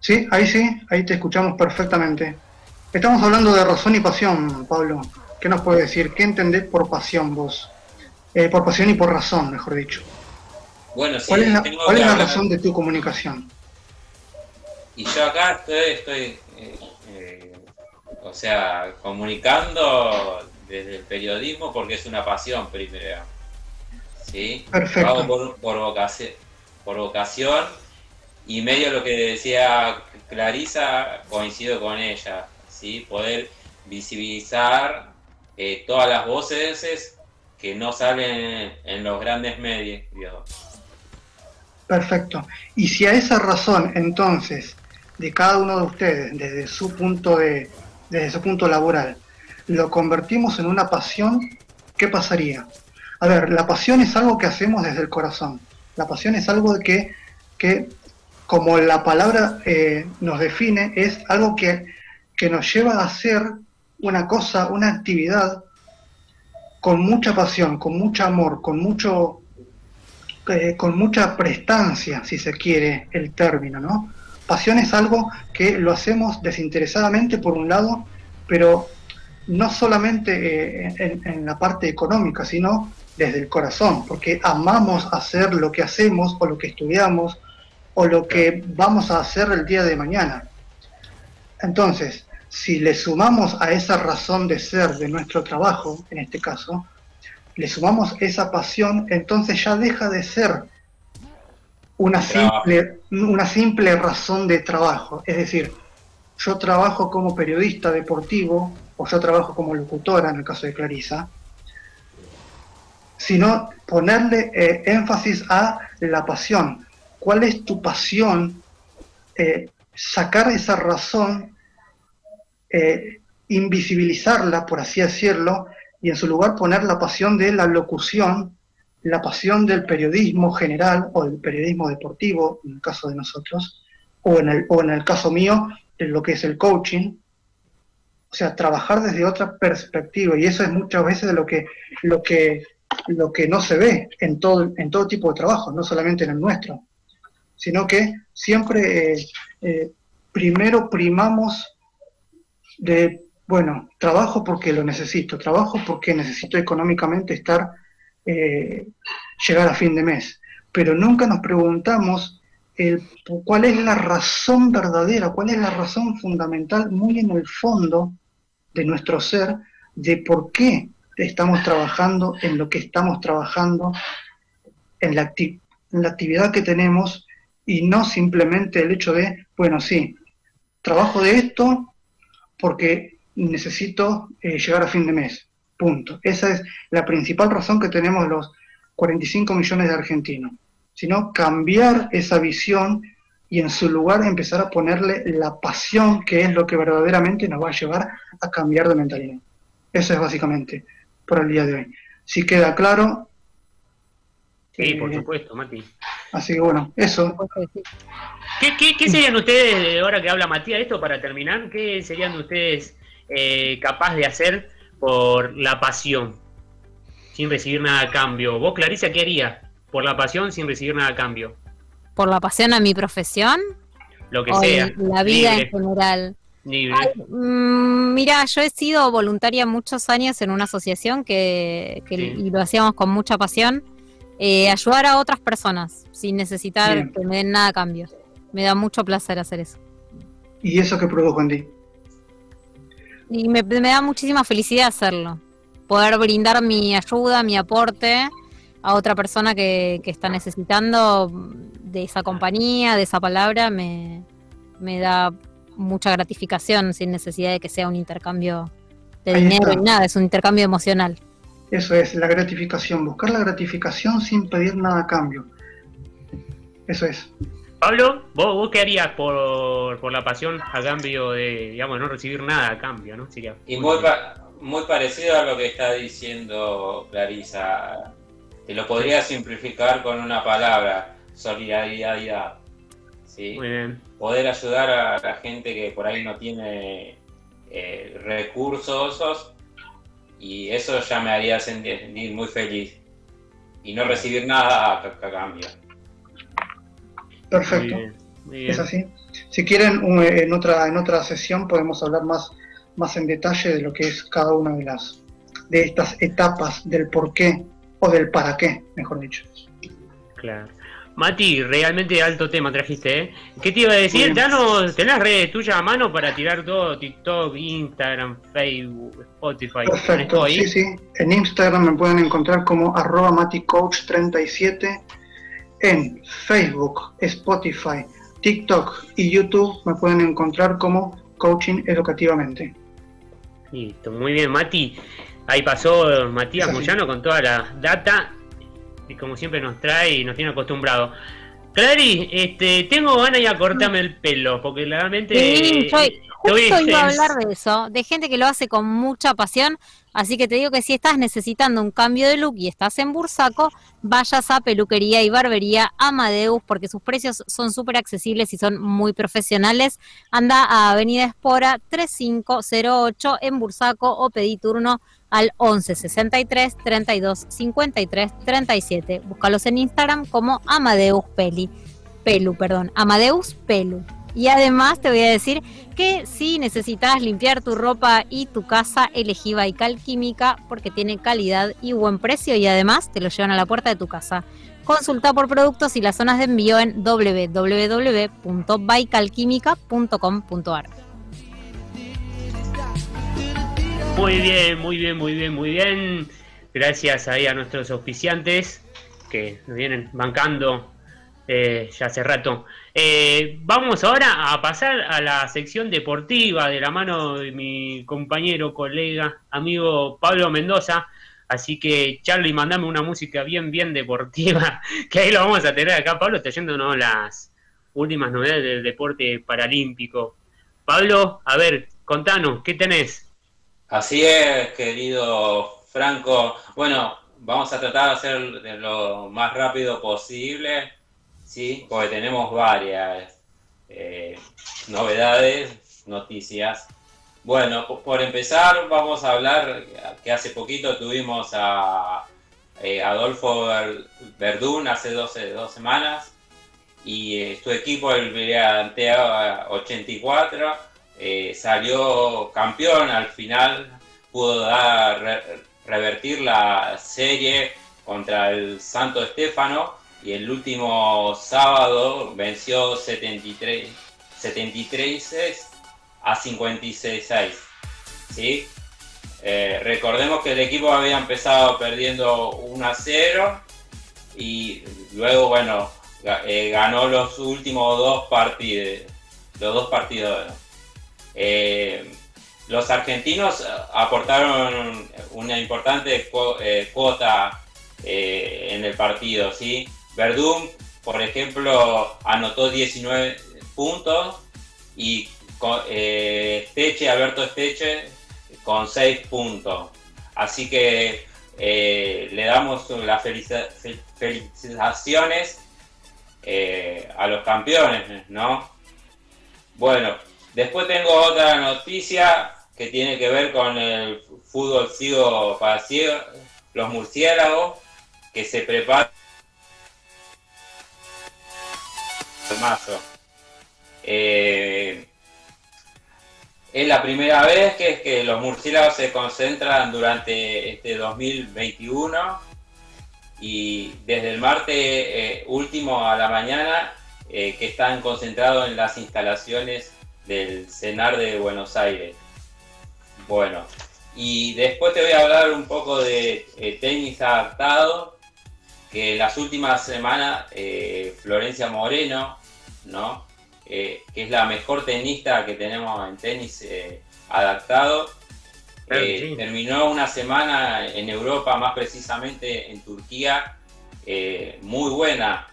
Sí, ahí sí, ahí te escuchamos perfectamente. Estamos hablando de razón y pasión, Pablo. ¿Qué nos puede decir? ¿Qué entendés por pasión vos? Eh, por pasión y por razón, mejor dicho. Bueno, sí, ¿Cuál es la, razón de tu comunicación? Y yo acá estoy, estoy eh, eh, o sea, comunicando desde el periodismo porque es una pasión primero. ¿Sí? Perfecto. por, por, vocación, por vocación y medio lo que decía Clarisa, coincido con ella, ¿sí? Poder visibilizar todas las voces que no salen en los grandes medios. Perfecto. Y si a esa razón, entonces, de cada uno de ustedes, desde su punto de, desde su punto laboral, lo convertimos en una pasión, ¿qué pasaría? A ver, la pasión es algo que hacemos desde el corazón. La pasión es algo que, que como la palabra eh, nos define, es algo que, que nos lleva a hacer una cosa, una actividad con mucha pasión, con mucho amor, con mucho eh, con mucha prestancia, si se quiere el término, ¿no? Pasión es algo que lo hacemos desinteresadamente por un lado, pero no solamente eh, en, la parte económica, sino desde el corazón, porque amamos hacer lo que hacemos o lo que estudiamos o lo que vamos a hacer el día de mañana. Entonces, si le sumamos a esa razón de ser de nuestro trabajo, en este caso, le sumamos esa pasión, entonces ya deja de ser una simple, una simple razón de trabajo. Es decir, yo trabajo como periodista deportivo o yo trabajo como locutora, en el caso de Clarisa, sino ponerle eh, énfasis a la pasión. ¿Cuál es tu pasión? Eh, sacar esa razón, eh, invisibilizarla, por así decirlo, y en su lugar poner la pasión de la locución, la pasión del periodismo general o del periodismo deportivo, en el caso de nosotros, o en el, o en el caso mío, en lo que es el coaching. O sea, trabajar desde otra perspectiva, y eso es muchas veces lo que, lo que, lo que no se ve en todo, en todo tipo de trabajo, no solamente en el nuestro, sino que siempre eh, primero primamos de bueno, trabajo porque lo necesito, trabajo porque necesito económicamente estar, eh, llegar a fin de mes, pero nunca nos preguntamos el, cuál es la razón verdadera, cuál es la razón fundamental muy en el fondo de nuestro ser de por qué estamos trabajando en lo que estamos trabajando, en la, en la actividad que tenemos y no simplemente el hecho de, bueno, sí, trabajo de esto porque necesito eh, llegar a fin de mes. Punto. Esa es la principal razón que tenemos los 45 millones de argentinos. Sino cambiar esa visión y en su lugar empezar a ponerle la pasión que es lo que verdaderamente nos va a llevar a cambiar de mentalidad. Eso es básicamente por el día de hoy. Si queda claro. Sí, por eh, supuesto, Mati. Así que bueno, eso. ¿Qué, qué, qué serían ustedes, ahora que habla Matías, esto para terminar, qué serían ustedes eh, capaz de hacer por la pasión, sin recibir nada a cambio. ¿Vos, Clarisa, qué harías por la pasión sin recibir nada a cambio? ¿Por la pasión a mi profesión? Lo que sea. La vida en general. Mm, mira, yo he sido voluntaria muchos años en una asociación que, y lo hacíamos con mucha pasión. Eh, ayudar a otras personas sin necesitar que me den nada a cambio. Me da mucho placer hacer eso. ¿Y eso que produjo en ti? Y me, da muchísima felicidad hacerlo. Poder brindar mi ayuda, mi aporte a otra persona que, está necesitando de esa compañía, de esa palabra, me, da mucha gratificación sin necesidad de que sea un intercambio de dinero ni nada, es un intercambio emocional. Eso es, la gratificación, buscar la gratificación sin pedir nada a cambio. Eso es. Pablo, ¿vos, qué harías por, la pasión a cambio de, digamos, no recibir nada a cambio, ¿no? Sería y muy, muy parecido a lo que está diciendo Clarisa. Te lo podría simplificar con una palabra, solidaridad. ¿sí? Muy bien. Poder ayudar a la gente que por ahí no tiene eh, recursos y eso ya me haría sentir muy feliz. Y no recibir nada a cambio. Perfecto. Es así. Si quieren, en otra, en otra sesión podemos hablar más, más en detalle de lo que es cada una de las de estas etapas del por qué o del para qué, mejor dicho. Claro. Mati, realmente alto tema trajiste, ¿eh? ¿Qué te iba a decir? Danos, ¿tenés redes tuyas a mano para tirar todo? TikTok, Instagram, Facebook, Spotify. Perfecto, sí, sí. En Instagram me pueden encontrar como arroba MatiCoach37 en Facebook, Spotify, TikTok y YouTube me pueden encontrar como Coaching Educativamente. Listo, muy bien, Mati. Ahí pasó Matías Moyano con toda la data y como siempre nos trae y nos tiene acostumbrado. Clary, este, tengo ganas de cortarme el pelo, porque realmente... Sí, justo iba a hablar de eso, de gente que lo hace con mucha pasión Así que te digo que si estás necesitando un cambio de look y estás en Bursaco, vayas a Peluquería y Barbería Amadeus porque sus precios son súper accesibles y son muy profesionales. Anda a Avenida Espora 3508 en Bursaco o pedí turno al 11 63 32 53 37. Búscalos en Instagram como Amadeus Peli. Pelu, perdón, Amadeus Pelu. Y además te voy a decir que si necesitas limpiar tu ropa y tu casa, elegí Baikal Química porque tiene calidad y buen precio y además te lo llevan a la puerta de tu casa. Consulta por productos y las zonas de envío en www.baikalquimica.com.ar. Muy bien, muy bien, muy bien, muy bien. Gracias ahí a nuestros auspiciantes que nos vienen bancando eh, ya hace rato. Eh, vamos ahora a pasar a la sección deportiva de la mano de mi compañero, colega, amigo Pablo Mendoza. Así que, Charlie, mandame una música bien, bien deportiva, *laughs* que ahí lo vamos a tener acá. Pablo está yéndonos las últimas novedades del deporte paralímpico. Pablo, a ver, contanos, ¿qué tenés? Así es, querido Franco. Bueno, vamos a tratar de hacer lo más rápido posible, ¿sí? Porque tenemos varias eh, novedades, noticias. Bueno, por empezar, vamos a hablar que hace poquito tuvimos a eh, Adolfo Verdún hace 12, dos semanas y eh, su equipo, el Villantea 84, eh, salió campeón al final, pudo dar, revertir la serie contra el Santo Estefano y el último sábado venció 73, 73 a 56. ¿sí? Eh, recordemos que el equipo había empezado perdiendo 1 a 0 y luego, bueno, eh, ganó los últimos dos partidos. Los dos partidos. Eh, los argentinos aportaron una importante eh, cuota eh, en el partido, ¿sí? Verdún, por ejemplo, anotó 19 puntos y Esteche, Alberto Esteche, con 6 puntos. Así que le damos las felicitaciones a los campeones, ¿no? Bueno, Después tengo otra noticia que tiene que ver con el fútbol sigo para los murciélagos, que se preparan. Eh, es la primera vez que los murciélagos se concentran durante este 2021 y desde el martes eh, último a la mañana eh, que están concentrados en las instalaciones del CENAR de Buenos Aires. Bueno, y después te voy a hablar un poco de eh, tenis adaptado, que las últimas semanas eh, Florencia Moreno, ¿no? Eh, que es la mejor tenista que tenemos en tenis adaptado, terminó una semana en Europa, más precisamente en Turquía, muy buena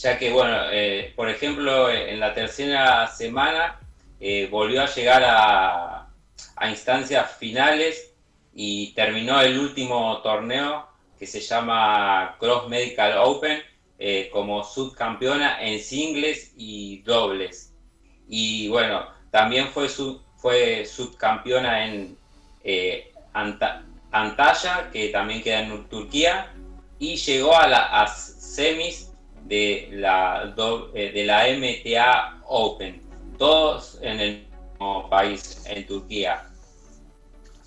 ya que, bueno, eh, por ejemplo, en la tercera semana eh, volvió a llegar a, instancias finales y terminó el último torneo que se llama Cross Medical Open eh, como subcampeona en singles y dobles. Y bueno, también fue, fue subcampeona en Antalya, que también queda en Turquía, y llegó a las semis de la, eh, de la MTA Open, todos en el mismo país, en Turquía.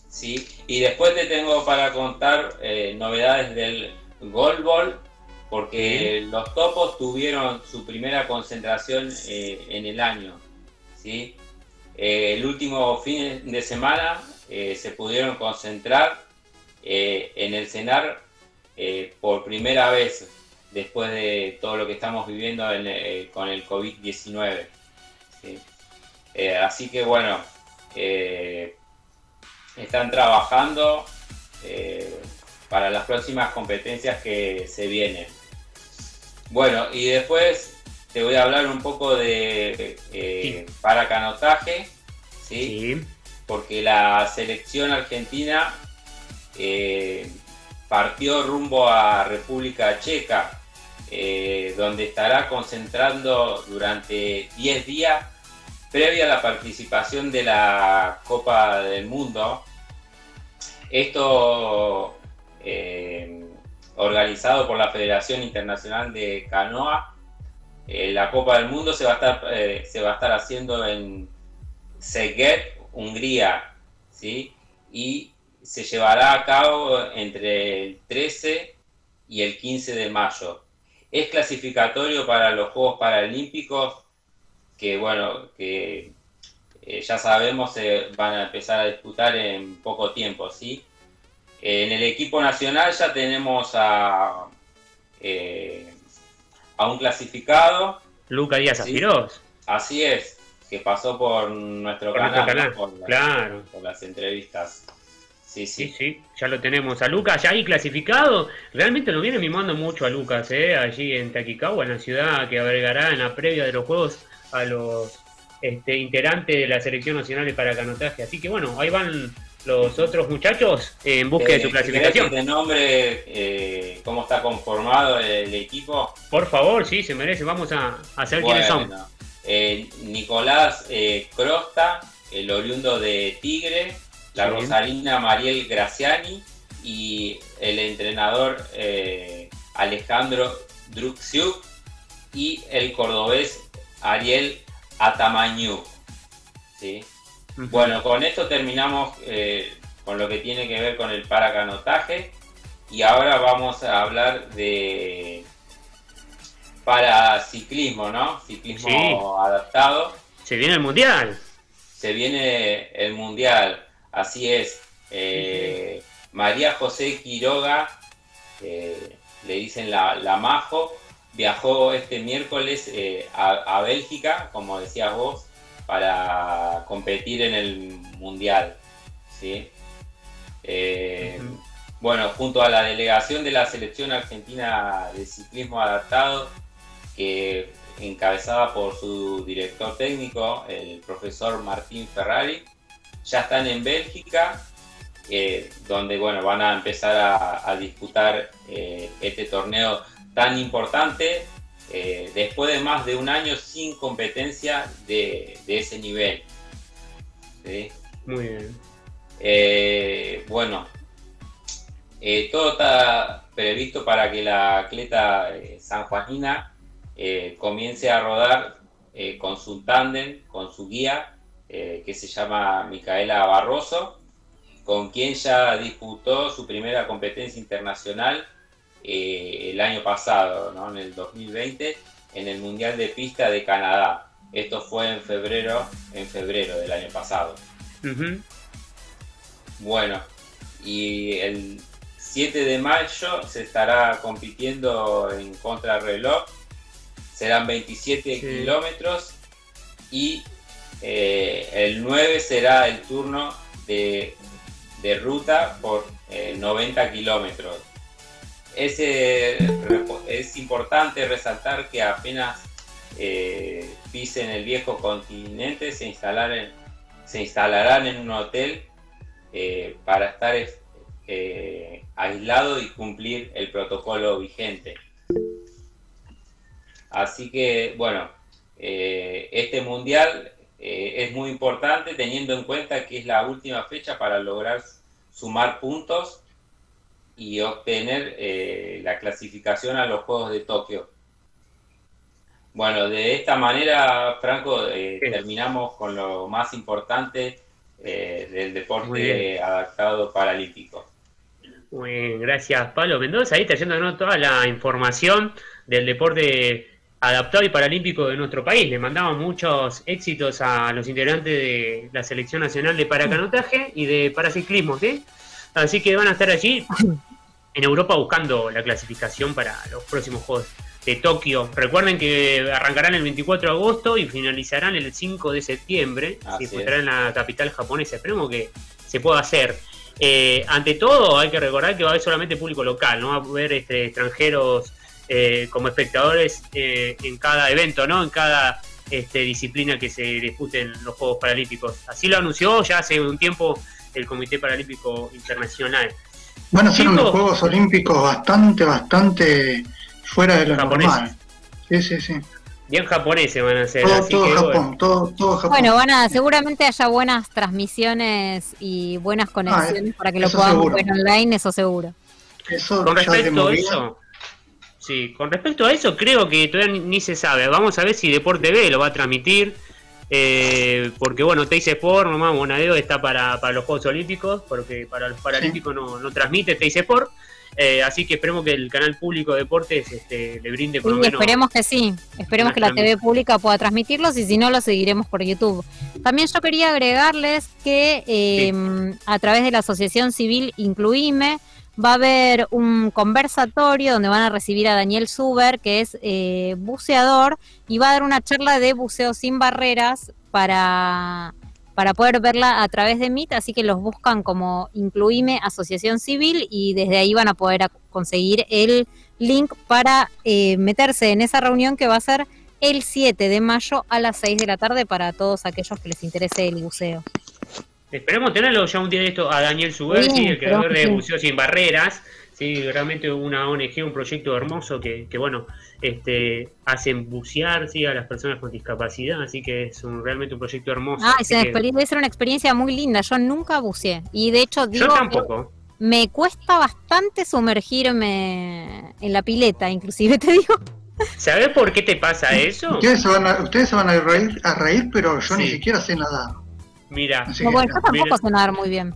¿Sí? Y después te tengo para contar eh, novedades del Gold porque los topos tuvieron su primera concentración eh, en el año. ¿sí? el último fin de semana se pudieron concentrar en el CENAR por primera vez después de todo lo que estamos viviendo eh, con el COVID-19. Eh, así que bueno, eh, están trabajando para las próximas competencias que se vienen. Bueno, y después te voy a hablar un poco de paracanotaje, ¿sí? porque la selección argentina partió rumbo a República Checa eh, donde estará concentrando durante 10 días previa a la participación de la Copa del Mundo. Esto eh, organizado por la Federación Internacional de Canoa. Eh, la Copa del Mundo se va a estar, se va a estar haciendo en Szeged, Hungría, ¿sí? y se llevará a cabo entre el 13 y el 15 de mayo es clasificatorio para los Juegos Paralímpicos, que bueno, que eh, ya sabemos se van a empezar a disputar en poco tiempo, ¿sí? En el equipo nacional ya tenemos a, a un clasificado. Luca Díaz Aspiros. Así es, que pasó por nuestro canal, Por, claro. por las entrevistas. Sí, sí, sí, ya lo tenemos a Lucas, ya ahí clasificado. Realmente lo viene mimando mucho a Lucas, ¿eh? allí en Taquicagua, en la ciudad que agregará en la previa de los Juegos a los este, integrantes de la Selección Nacional de Paracanotaje. Así que bueno, ahí van los otros muchachos en busca de su eh, clasificación. de nombre eh, cómo está conformado el, equipo? Por favor, sí, se merece. Vamos a, saber quiénes son. Eh, Nicolás Crosta, el oriundo de Tigre, la Rosarina Mariel Graciani y el entrenador Alejandro Druxiuk y el cordobés Ariel Atamañu. ¿sí? Bueno, con esto terminamos eh, con lo que tiene que ver con el paracanotaje y ahora vamos a hablar de paraciclismo, ¿no? Ciclismo adaptado. Se viene el mundial. Se viene el mundial, así es. Eh, María José Quiroga, le dicen la, la, Majo, viajó este miércoles eh, a, a Bélgica, como decías vos, para competir en el mundial. ¿sí? Eh, bueno, junto a la delegación de la selección argentina de ciclismo adaptado, que encabezada por su director técnico, el profesor Martín Ferrari, ya están en Bélgica, eh, donde bueno, van a empezar a, disputar eh, este torneo tan importante eh, después de más de un año sin competencia de, ese nivel. Muy bien. Bueno, todo está previsto para que la atleta sanjuanina comience a rodar con su tándem, con su guía, que se llama Micaela Barroso, con quien ya disputó su primera competencia internacional eh, el año pasado, ¿no? en el 2020, en el Mundial de Pista de Canadá. Esto fue en febrero, en febrero del año pasado. Bueno, y el 7 de mayo se estará compitiendo en contrarreloj. Serán 27 kilómetros y eh, el 9 será el turno de, ruta por 90 eh, kilómetros es, importante resaltar que apenas eh, pisen el viejo continente se, instalarán, se instalarán en un hotel eh, para estar aislado y cumplir el protocolo vigente. Así que, bueno, este mundial es muy importante teniendo en cuenta que es la última fecha para lograr sumar puntos y obtener eh, la clasificación a los Juegos de Tokio. Bueno, de esta manera, Franco, eh, terminamos con lo más importante eh, del deporte adaptado paralímpico. Muy bien, gracias Pablo Mendoza. Ahí trayéndonos toda la información del deporte adaptado y paralímpico de nuestro país. Le mandamos muchos éxitos a los integrantes de la Selección Nacional de Paracanotaje y de Paraciclismo, ¿sí? Así que van a estar allí *laughs* en Europa buscando la clasificación para los próximos Juegos de Tokio. Recuerden que arrancarán el 24 de agosto y finalizarán el 5 de septiembre. Se disputarán en la capital japonesa. Esperemos que se pueda hacer. Eh, ante todo, hay que recordar que va a haber solamente público local, no va a haber este, extranjeros eh, como espectadores eh, en cada evento, ¿no? En cada este, disciplina que se disputen los Juegos Paralímpicos. Así lo anunció ya hace un tiempo el Comité Paralímpico Internacional. Van a ser unos Juegos Olímpicos bastante, bastante fuera de lo normal. Sí, sí, sí. Bien japoneses van a ser. Todo, Japón, todo, todo, Japón. Bueno, van a, seguramente haya buenas transmisiones y buenas ah, conexiones para que lo podamos ver online, eso seguro. Eso con respecto a eso, sí, con respecto a eso creo que todavía ni se sabe. Vamos a ver si Deporte B lo va a transmitir eh, porque bueno, Teis Sport, nomás Monadeo está para, para, los Juegos Olímpicos, porque para los Paralímpicos no, no, transmite Teis Sport. Eh, así que esperemos que el canal público de deportes este, le brinde por lo Sí, menos. esperemos que sí, esperemos que la TV pública pueda transmitirlos y si no lo seguiremos por YouTube. También yo quería agregarles que eh, a través de la Asociación Civil Incluime va a haber un conversatorio donde van a recibir a Daniel Suber, que es eh, buceador, y va a dar una charla de buceo sin barreras para, para poder verla a través de Meet, así que los buscan como Incluime Asociación Civil y desde ahí van a poder conseguir el link para eh, meterse en esa reunión que va a ser el 7 de mayo a las 6 de la tarde para todos aquellos que les interese el buceo. Esperemos tenerlo ya un día de esto a Daniel Suber, Sí, sí, el creador de. Buceo Sin Barreras. Sí, realmente una ONG, un proyecto hermoso que, que bueno, este, hacen bucear sí, a las personas con discapacidad, así que es un, realmente un proyecto hermoso. Ah, se que- debe ser una experiencia muy linda. Yo nunca buceé. Y de hecho, digo, yo tampoco. me cuesta bastante sumergirme en la pileta, inclusive *laughs* te digo. ¿Sabes por qué te pasa eso? Ustedes se van a, ustedes se van a, reír, a reír, pero yo ni siquiera sé nadar. Mira, No, bueno, yo tampoco Mira. sé nadar muy bien.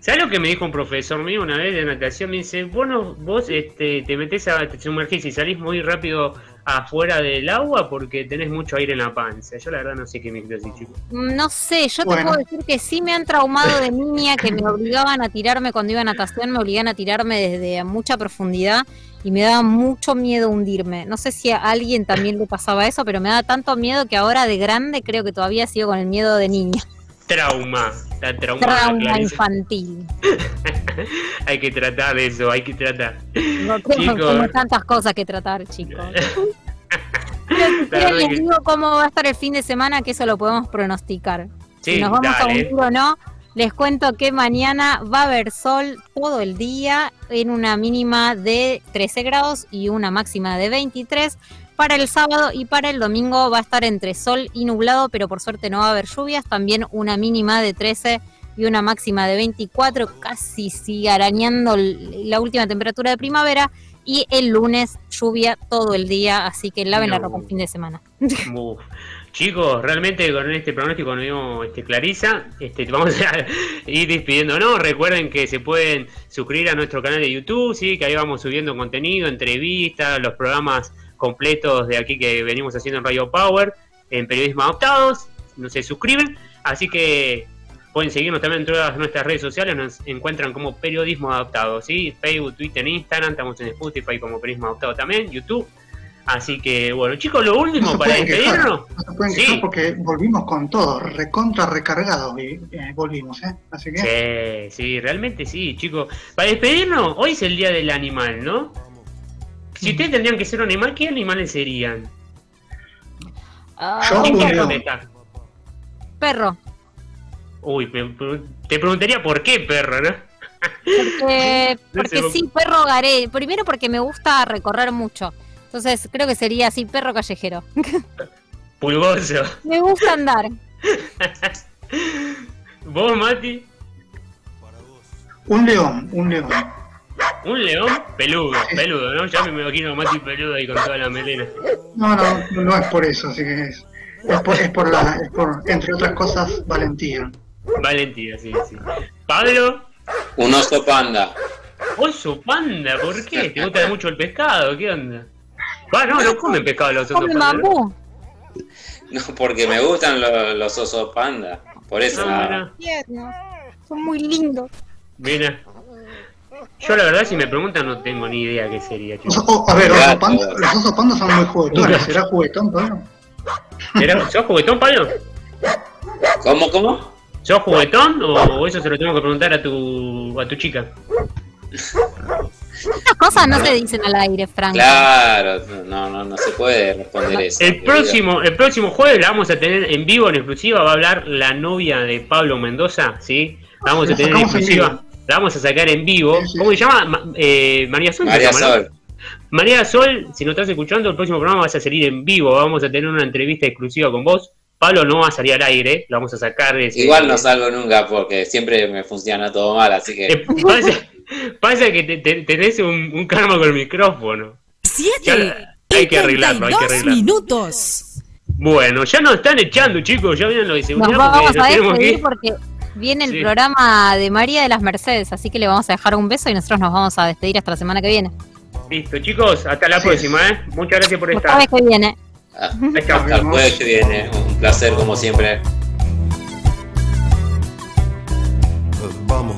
¿sabes lo que me dijo un profesor mío una vez de natación? Me dice, vos, no- vos este, te metés a te sumergís y salís muy rápido afuera del agua porque tenés mucho aire en la panza. Yo la verdad no sé qué me quiero decir, chico. No sé, yo te Bueno. puedo decir que sí me han traumado de niña, que me obligaban a tirarme cuando iba a natación, me obligaban a tirarme desde mucha profundidad y me daba mucho miedo hundirme. No sé si a alguien también le pasaba eso, pero me da tanto miedo que ahora de grande creo que todavía sigo con el miedo de niña. Trauma, está traumada, Trauma infantil. *laughs* Hay que tratar de eso, hay que tratar. No tengo Chicos. como tantas cosas que tratar, chicos. *laughs* Pero les que- digo cómo va a estar el fin de semana, que eso lo podemos pronosticar. Sí, si nos vamos a hundir o no, les cuento que mañana va a haber sol todo el día en una mínima de 13 grados y una máxima de 23. Para el sábado y para el domingo va a estar entre sol y nublado, pero por suerte no va a haber lluvias. También una mínima de 13 y una máxima de 24, casi sigue arañando la última temperatura de primavera. Y el lunes lluvia todo el día, así que laven la ropa el fin de semana. Uf. Chicos, realmente con este pronóstico nos dio este, Clarisa. Este, vamos a *laughs* ir despidiéndonos. Recuerden que se pueden suscribir a nuestro canal de YouTube, sí, que ahí vamos subiendo contenido, entrevistas, los programas completos de aquí que venimos haciendo en Radio Power, en Periodismo Adoptados. No se suscriben, así que pueden seguirnos también en todas nuestras redes sociales. Nos encuentran como Periodismo Adoptado, sí, Facebook, Twitter, Instagram. Estamos en Spotify como Periodismo Adoptado también, YouTube. Así que bueno, chicos, lo último No para despedirnos. no se pueden Sí. porque volvimos con todo, recontra recargados y eh, volvimos, ¿eh? Así que Sí, sí, realmente sí, chicos. Para despedirnos, hoy es el día del animal, ¿no? Si ustedes tendrían que ser un animal, ¿qué animales serían? Ah, Yo ¿Quién un quiere león. contestar? perro. Uy, me- te preguntaría por qué, perro, ¿no? Porque, *laughs* No porque sé, sí, perro garé. Primero porque me gusta recorrer mucho. Entonces creo que sería así, perro callejero. *laughs* Pulgoso. me gusta andar. *laughs* ¿Vos, Mati? un león, un león. Un león peludo, peludo, ¿no? Ya me imagino a Mati peludo ahí con toda la melena. No, no, no es por eso, así que es, es, por, es, por la, es por, entre otras cosas, valentía. Valentía, sí, sí. Pablo, Un oso panda. oso panda, ¿por qué? ¿Te gusta mucho el pescado? ¿Qué onda? Ah, no, no comen pescado los osos panda. ¿no? bambú. No, porque me gustan lo- los osos panda. Por eso. Ah, nada. Tiernos. Son muy lindos. Mira. Yo la verdad si me preguntan no tengo ni idea qué sería, oh, a ver, oso Gato. panda- los osos pandas son muy juguetones. ¿Será juguetón, Pablo? ¿Será- ¿Sos juguetón, Pablo? ¿Cómo, cómo? ¿Sos juguetón o eso se lo tengo que preguntar a tu a tu chica? Estas cosas no se dicen al aire, Frank. Claro, no, no, no se puede responder eso. El próximo, el próximo jueves la vamos a tener en vivo, en exclusiva, va a hablar la novia de Pablo Mendoza, ¿sí? La vamos a tener en exclusiva. La vamos a sacar en vivo. Sí, sí, ¿Cómo se llama? Ma- eh, María Sol. María llama, ¿no? Sol. María Sol, si nos estás escuchando, el próximo programa vas a salir en vivo. Vamos a tener una entrevista exclusiva con vos. Pablo no va a salir al aire, lo vamos a sacar. de Igual no salgo nunca porque siempre me funciona todo mal, así que. Eh, pasa, pasa que te- te- tenés un, un karma con el micrófono. Ya, Siete. hay que arreglarlo, hay que 32 arreglarlo. minutos. Bueno, ya nos están echando, chicos. Ya vienen los de Nos seguridad vamos porque a nos tenemos que despedir porque viene el programa de María de las Mercedes, así que le vamos a dejar un beso y nosotros nos vamos a despedir hasta la semana que viene. Listo, chicos, hasta la próxima, ¿eh? Muchas gracias por estar. Hasta que viene. Hasta el jueves que viene. Un placer, como siempre. Vamos.